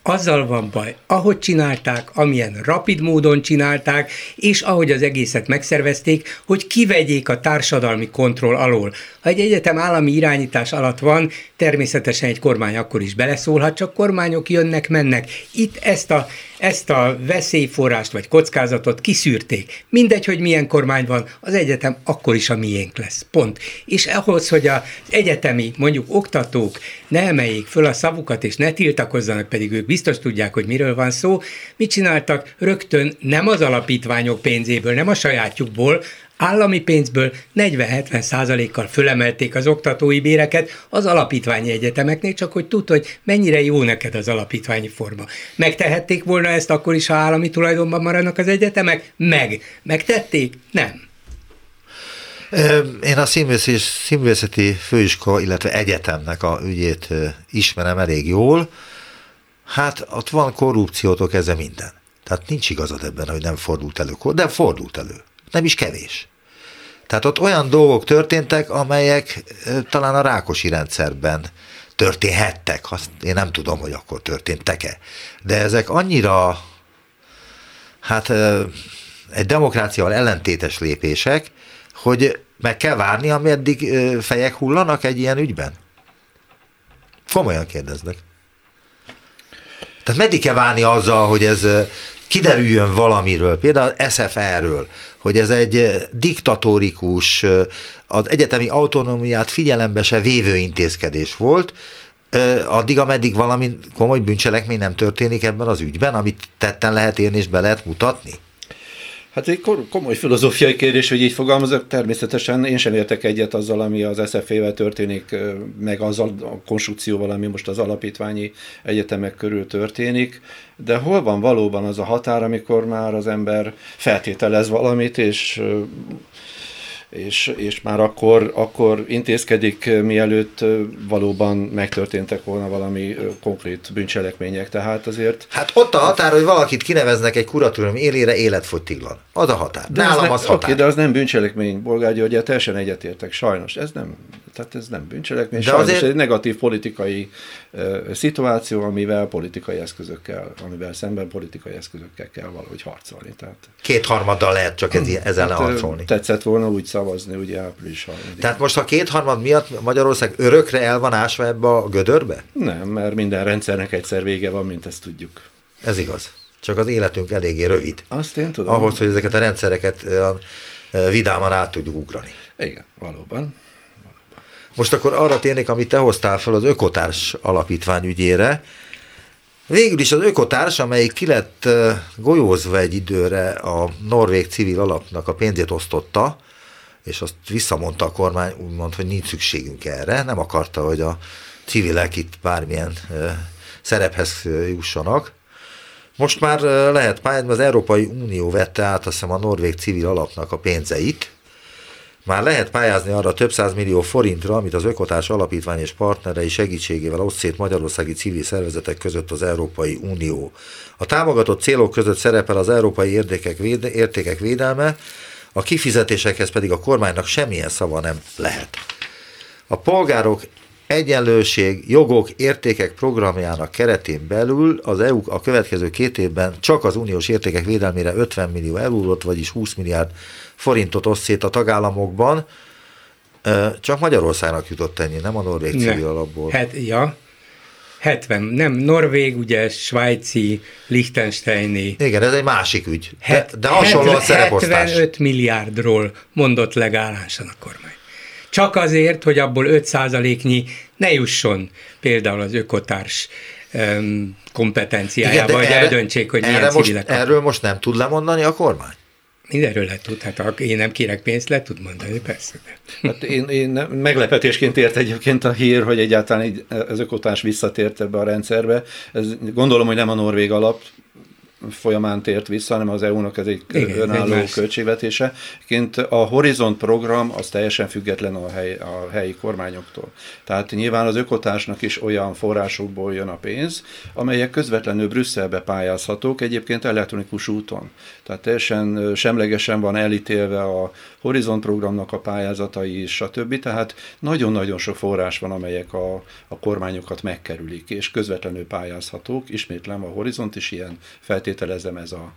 azzal van baj, ahogy csinálták, amilyen rapid módon csinálták, és ahogy az egészet megszervezték, hogy kivegyék a társadalmi kontroll alól. Ha egy egyetem állami irányítás alatt van, természetesen egy kormány akkor is beleszólhat, csak kormányok jönnek, mennek. Itt ezt a, ezt a veszélyforrást vagy kockázatot kiszűrték. Mindegy, hogy milyen kormány van, az egyetem akkor is a miénk lesz. Pont. És ahhoz, hogy az egyetemi, mondjuk oktatók ne emeljék föl a szavukat és ne tiltakozzanak, pedig ők biztos tudják, hogy miről van szó, mit csináltak? Rögtön nem az alapítványok pénzéből, nem a sajátjukból, állami pénzből 40-70 százalékkal fölemelték az oktatói béreket az alapítványi egyetemeknél, csak hogy tudod, hogy mennyire jó neked az alapítványi forma. Megtehették volna ezt akkor is, ha állami tulajdonban maradnak az egyetemek? Meg. Megtették? Nem. Én a színvészeti főiskola, illetve egyetemnek a ügyét ismerem elég jól. Hát ott van korrupciótól kezdve minden. Tehát nincs igazad ebben, hogy nem fordult elő. De fordult elő. Nem is kevés. Tehát ott olyan dolgok történtek, amelyek talán a rákosi rendszerben történhettek. Azt én nem tudom, hogy akkor történtek-e. De ezek annyira, hát egy demokráciával ellentétes lépések, hogy meg kell várni, ameddig fejek hullanak egy ilyen ügyben? Komolyan kérdeznek. Tehát meddig kell várni azzal, hogy ez kiderüljön valamiről, például SFR-ről, hogy ez egy diktatórikus, az egyetemi autonómiát figyelembe se vévő intézkedés volt, addig, ameddig valami komoly bűncselekmény nem történik ebben az ügyben, amit tetten lehet érni és be lehet mutatni? Hát egy komoly filozófiai kérdés, hogy így fogalmazok. Természetesen én sem értek egyet azzal, ami az SZF-vel történik, meg azzal a konstrukcióval, ami most az alapítványi egyetemek körül történik. De hol van valóban az a határ, amikor már az ember feltételez valamit, és és, és már akkor, akkor intézkedik, mielőtt valóban megtörténtek volna valami konkrét bűncselekmények. Tehát azért... Hát ott a határ, hogy valakit kineveznek egy kuratórium élére életfogytiglan. Az a határ. De Nálam az, az határ. Oké, de az nem bűncselekmény, Bolgár György, teljesen egyetértek, sajnos. Ez nem, tehát ez nem bűncselekmény, de azért... egy negatív politikai uh, szituáció, amivel politikai eszközökkel, amivel szemben politikai eszközökkel kell valahogy harcolni. Tehát... Kétharmaddal lehet csak ez, ezzel hát, harcolni. Tetszett volna úgy szavazni, ugye április 3 Tehát most a kétharmad miatt Magyarország örökre el van ásva ebbe a gödörbe? Nem, mert minden rendszernek egyszer vége van, mint ezt tudjuk. Ez igaz. Csak az életünk eléggé rövid. Azt én tudom. Ahhoz, hogy ezeket a rendszereket vidáman át tudjuk ugrani. Igen, valóban. Most akkor arra térnék, amit te hoztál fel az Ökotárs alapítvány ügyére. Végül is az Ökotárs, amelyik ki lett golyózva egy időre a Norvég civil alapnak a pénzét osztotta, és azt visszamondta a kormány, úgymond, hogy nincs szükségünk erre, nem akarta, hogy a civilek itt bármilyen szerephez jussanak. Most már lehet pályázni, az Európai Unió vette át azt hiszem a Norvég civil alapnak a pénzeit, már lehet pályázni arra több száz millió forintra, amit az Ökotárs Alapítvány és partnerei segítségével oszt szét magyarországi civil szervezetek között az Európai Unió. A támogatott célok között szerepel az európai értékek, véde, értékek védelme, a kifizetésekhez pedig a kormánynak semmilyen szava nem lehet. A polgárok egyenlőség, jogok, értékek programjának keretén belül az EU a következő két évben csak az uniós értékek védelmére 50 millió eurót, vagyis 20 milliárd forintot oszt szét a tagállamokban, csak Magyarországnak jutott ennyi, nem a Norvég civil alapból. Hát, ja, 70, nem, Norvég, ugye, svájci, Liechtensteini. Igen, ez egy másik ügy. De, de hasonló a szereposztás. 75 milliárdról mondott legállásan a kormány. Csak azért, hogy abból 5%-nyi ne jusson például az ökotárs um, kompetenciájába, hogy eldöntsék, hogy milyen most, Erről most nem tud lemondani a kormány? Mindenről le tud, hát én nem kérek pénzt, le tud mondani, persze. Hát én, én meglepetésként ért egyébként a hír, hogy egyáltalán így, az ökotás visszatért ebbe a rendszerbe. Ez, gondolom, hogy nem a norvég alap, folyamán tért vissza, hanem az EU-nak ez egy Igen, önálló egy költségvetése. Ként a Horizont program az teljesen független a, hely, a helyi kormányoktól. Tehát nyilván az ökotásnak is olyan forrásokból jön a pénz, amelyek közvetlenül Brüsszelbe pályázhatók, egyébként elektronikus úton. Tehát teljesen semlegesen van elítélve a Horizont programnak a pályázatai is, stb. Tehát nagyon-nagyon sok forrás van, amelyek a, a kormányokat megkerülik, és közvetlenül pályázhatók. Ismétlem, a Horizont is ilyen feltételezem ez a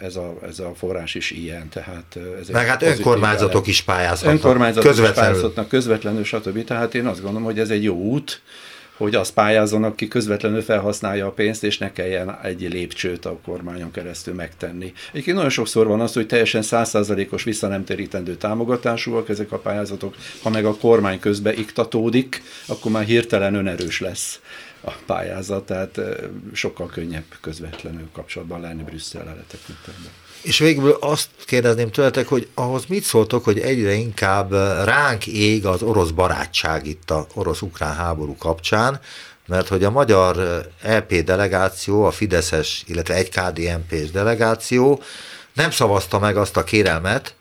ez a, ez a forrás is ilyen. Tehát ez Meg hát önkormányzatok is pályázhatnak. Önkormányzatok közvetlenül. is pályázhatnak közvetlenül, stb. Tehát én azt gondolom, hogy ez egy jó út, hogy az pályázon, aki közvetlenül felhasználja a pénzt, és ne kelljen egy lépcsőt a kormányon keresztül megtenni. Egyébként nagyon sokszor van az, hogy teljesen százszázalékos vissza nem térítendő támogatásúak ezek a pályázatok, ha meg a kormány közbe iktatódik, akkor már hirtelen önerős lesz a pályázat, tehát sokkal könnyebb közvetlenül kapcsolatban lenni Brüsszellel tekintetben. És végül azt kérdezném tőletek, hogy ahhoz mit szóltok, hogy egyre inkább ránk ég az orosz barátság itt a orosz-ukrán háború kapcsán, mert hogy a magyar EP delegáció, a Fideszes, illetve egy KDNP-s delegáció nem szavazta meg azt a kérelmet,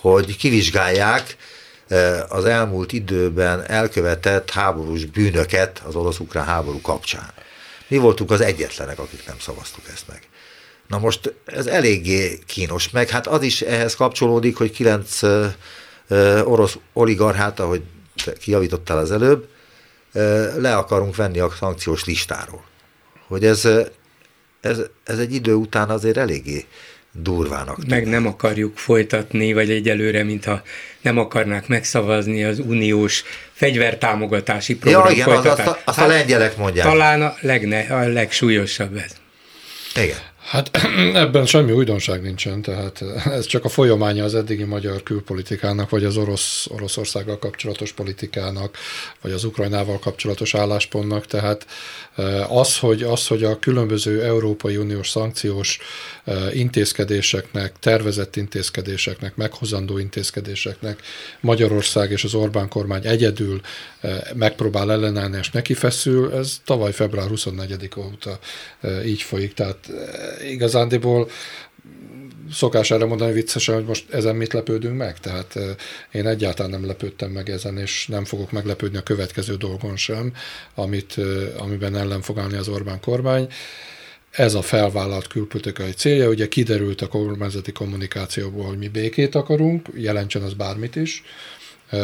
hogy kivizsgálják az elmúlt időben elkövetett háborús bűnöket az orosz-ukrán háború kapcsán. Mi voltunk az egyetlenek, akik nem szavaztuk ezt meg. Na most ez eléggé kínos, meg hát az is ehhez kapcsolódik, hogy kilenc orosz oligarchát, ahogy kijavítottál az előbb, le akarunk venni a szankciós listáról. Hogy ez, ez, ez egy idő után azért eléggé durvának. Meg nem akarjuk folytatni, vagy egyelőre, mintha nem akarnák megszavazni az uniós fegyvertámogatási program ja, igen, folytatását. azt, azt, azt hát, a lengyelek mondják. Talán a, legne, a legsúlyosabb ez. Igen. Hát ebben semmi újdonság nincsen, tehát ez csak a folyamánya az eddigi magyar külpolitikának, vagy az orosz, Oroszországgal kapcsolatos politikának, vagy az Ukrajnával kapcsolatos álláspontnak, tehát eh, az, hogy, az, hogy a különböző Európai Uniós szankciós eh, intézkedéseknek, tervezett intézkedéseknek, meghozandó intézkedéseknek Magyarország és az Orbán kormány egyedül eh, megpróbál ellenállni és neki feszül, ez tavaly február 24 óta így folyik, tehát igazándiból szokás erre mondani viccesen, hogy most ezen mit lepődünk meg, tehát én egyáltalán nem lepődtem meg ezen, és nem fogok meglepődni a következő dolgon sem, amit, amiben ellen fog állni az Orbán kormány. Ez a felvállalt külpolitikai célja, ugye kiderült a kormányzati kommunikációból, hogy mi békét akarunk, jelentsen az bármit is,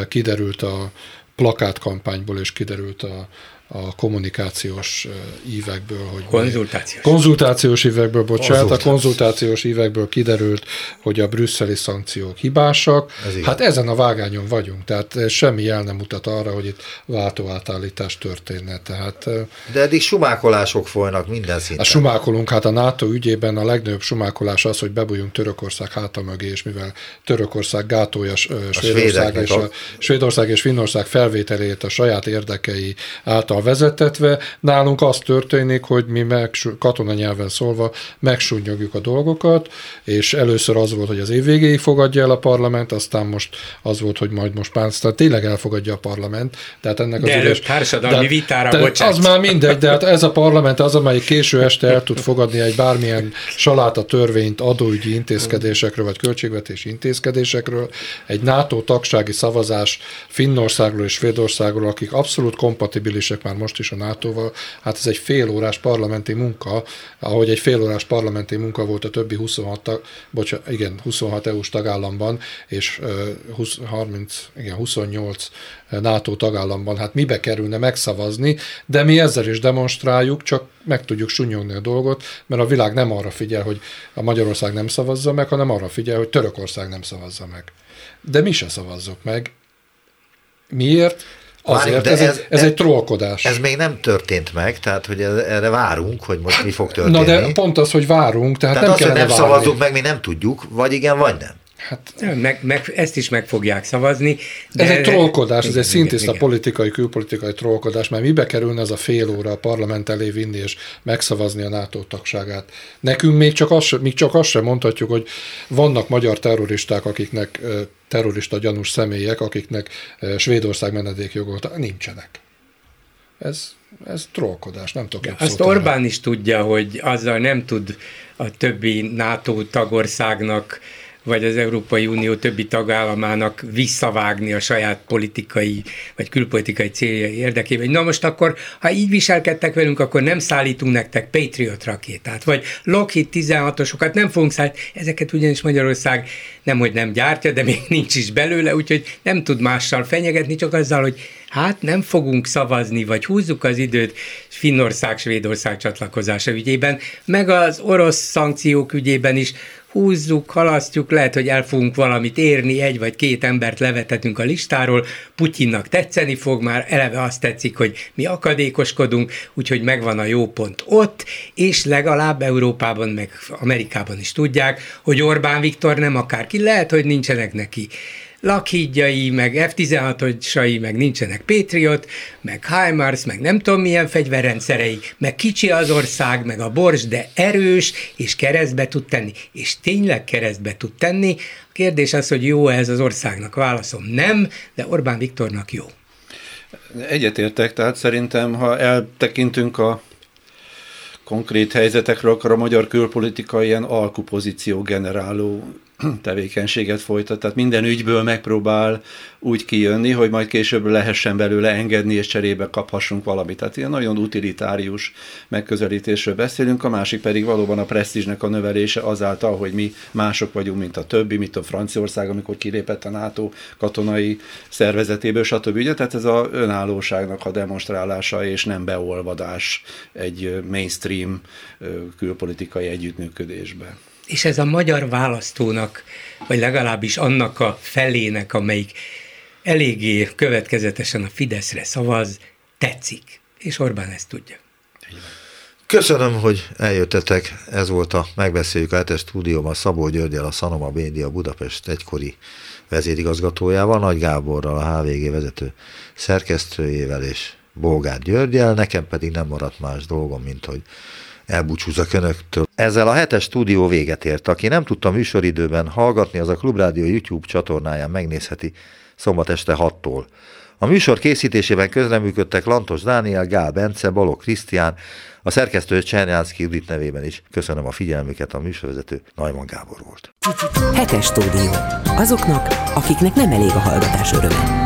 kiderült a plakátkampányból, és kiderült a, a kommunikációs ívekből, hogy konzultációs, konzultációs évekből, bocsánat, a konzultációs évekből kiderült, hogy a brüsszeli szankciók hibásak. Ez hát ezen a vágányon vagyunk, tehát semmi jel nem mutat arra, hogy itt váltóátállítás történne. Tehát, De eddig sumákolások folynak minden szinten. A sumákolunk, hát a NATO ügyében a legnagyobb sumákolás az, hogy bebújjunk Törökország háta mögé, és mivel Törökország gátolja Svédország és, a, Svédország és Finnország felvételét a saját érdekei által által vezetetve, nálunk az történik, hogy mi meg, katona nyelven szólva megsúnyogjuk a dolgokat, és először az volt, hogy az év végéig fogadja el a parlament, aztán most az volt, hogy majd most már aztán tényleg elfogadja a parlament. Tehát ennek de az üres, társadalmi de, vitára, de bocsánat. Az már mindegy, de hát ez a parlament az, amelyik késő este el tud fogadni egy bármilyen saláta törvényt adóügyi intézkedésekről, vagy költségvetési intézkedésekről, egy NATO tagsági szavazás Finnországról és Svédországról, akik abszolút kompatibilisek már most is a NATO-val, hát ez egy félórás parlamenti munka, ahogy egy félórás parlamenti munka volt a többi 26, tag, bocsánat, igen, 26 EU-s tagállamban, és 20, 30, igen, 28 NATO tagállamban, hát mibe kerülne megszavazni, de mi ezzel is demonstráljuk, csak meg tudjuk sunyogni a dolgot, mert a világ nem arra figyel, hogy a Magyarország nem szavazza meg, hanem arra figyel, hogy Törökország nem szavazza meg. De mi se szavazzuk meg. Miért? Azért, de ez, ez, ez, egy trollkodás. Ez még nem történt meg, tehát hogy erre várunk, hogy most mi fog történni. Na de pont az, hogy várunk, tehát, tehát nem az, hogy nem szavazunk meg, mi nem tudjuk, vagy igen, vagy nem. Hát, meg, meg, ezt is meg fogják szavazni. De ez egy trollkodás, ez egy szintiszta politikai, külpolitikai trollkodás, mert mibe kerülne ez a fél óra a parlament elé vinni és megszavazni a NATO tagságát. Nekünk még csak azt, még csak azt sem mondhatjuk, hogy vannak magyar terroristák, akiknek terrorista gyanús személyek, akiknek Svédország menedékjogot nincsenek. Ez, ez trollkodás, nem tudok ja, Azt Orbán is tudja, hogy azzal nem tud a többi NATO tagországnak vagy az Európai Unió többi tagállamának visszavágni a saját politikai vagy külpolitikai céljai érdekében. Na most akkor, ha így viselkedtek velünk, akkor nem szállítunk nektek Patriot rakétát, vagy Lockheed 16-osokat nem fogunk szállítani. Ezeket ugyanis Magyarország nem, hogy nem gyártja, de még nincs is belőle, úgyhogy nem tud mással fenyegetni, csak azzal, hogy hát nem fogunk szavazni, vagy húzzuk az időt Finnország, Svédország csatlakozása ügyében, meg az orosz szankciók ügyében is húzzuk, halasztjuk, lehet, hogy el fogunk valamit érni, egy vagy két embert levetetünk a listáról, Putyinnak tetszeni fog, már eleve azt tetszik, hogy mi akadékoskodunk, úgyhogy megvan a jó pont ott, és legalább Európában, meg Amerikában is tudják, hogy Orbán Viktor nem akárki, lehet, hogy nincsenek neki lakhídjai, meg F-16-osai, meg nincsenek Patriot, meg HIMARS, meg nem tudom milyen fegyverrendszerei, meg kicsi az ország, meg a bors, de erős, és keresztbe tud tenni. És tényleg keresztbe tud tenni. A kérdés az, hogy jó ez az országnak. Válaszom nem, de Orbán Viktornak jó. Egyetértek, tehát szerintem, ha eltekintünk a konkrét helyzetekről, akkor a magyar külpolitika ilyen alkupozíció generáló tevékenységet folytat, tehát minden ügyből megpróbál úgy kijönni, hogy majd később lehessen belőle engedni, és cserébe kaphassunk valamit. Tehát ilyen nagyon utilitárius megközelítésről beszélünk, a másik pedig valóban a presztízsnek a növelése azáltal, hogy mi mások vagyunk, mint a többi, mint a Franciaország, amikor kilépett a NATO katonai szervezetéből, stb. Ugye? Tehát ez a önállóságnak a demonstrálása, és nem beolvadás egy mainstream külpolitikai együttműködésbe és ez a magyar választónak, vagy legalábbis annak a felének, amelyik eléggé következetesen a Fideszre szavaz, tetszik. És Orbán ezt tudja. Köszönöm, hogy eljöttetek. Ez volt a Megbeszéljük a hetes stúdióban Szabó Györgyel, a Szanoma Média Budapest egykori vezérigazgatójával, Nagy Gáborral, a HVG vezető szerkesztőjével és Bolgár Györgyel, nekem pedig nem maradt más dolgom, mint hogy elbúcsúzok önöktől. Ezzel a hetes stúdió véget ért. Aki nem tudta műsoridőben hallgatni, az a Klubrádió YouTube csatornáján megnézheti szombat este 6-tól. A műsor készítésében közreműködtek Lantos Dániel, Gál Bence, Balog Krisztián, a szerkesztő Csernyánszki Judit nevében is köszönöm a figyelmüket, a műsorvezető Najman Gábor volt. Hetes stúdió. Azoknak, akiknek nem elég a hallgatás öröme.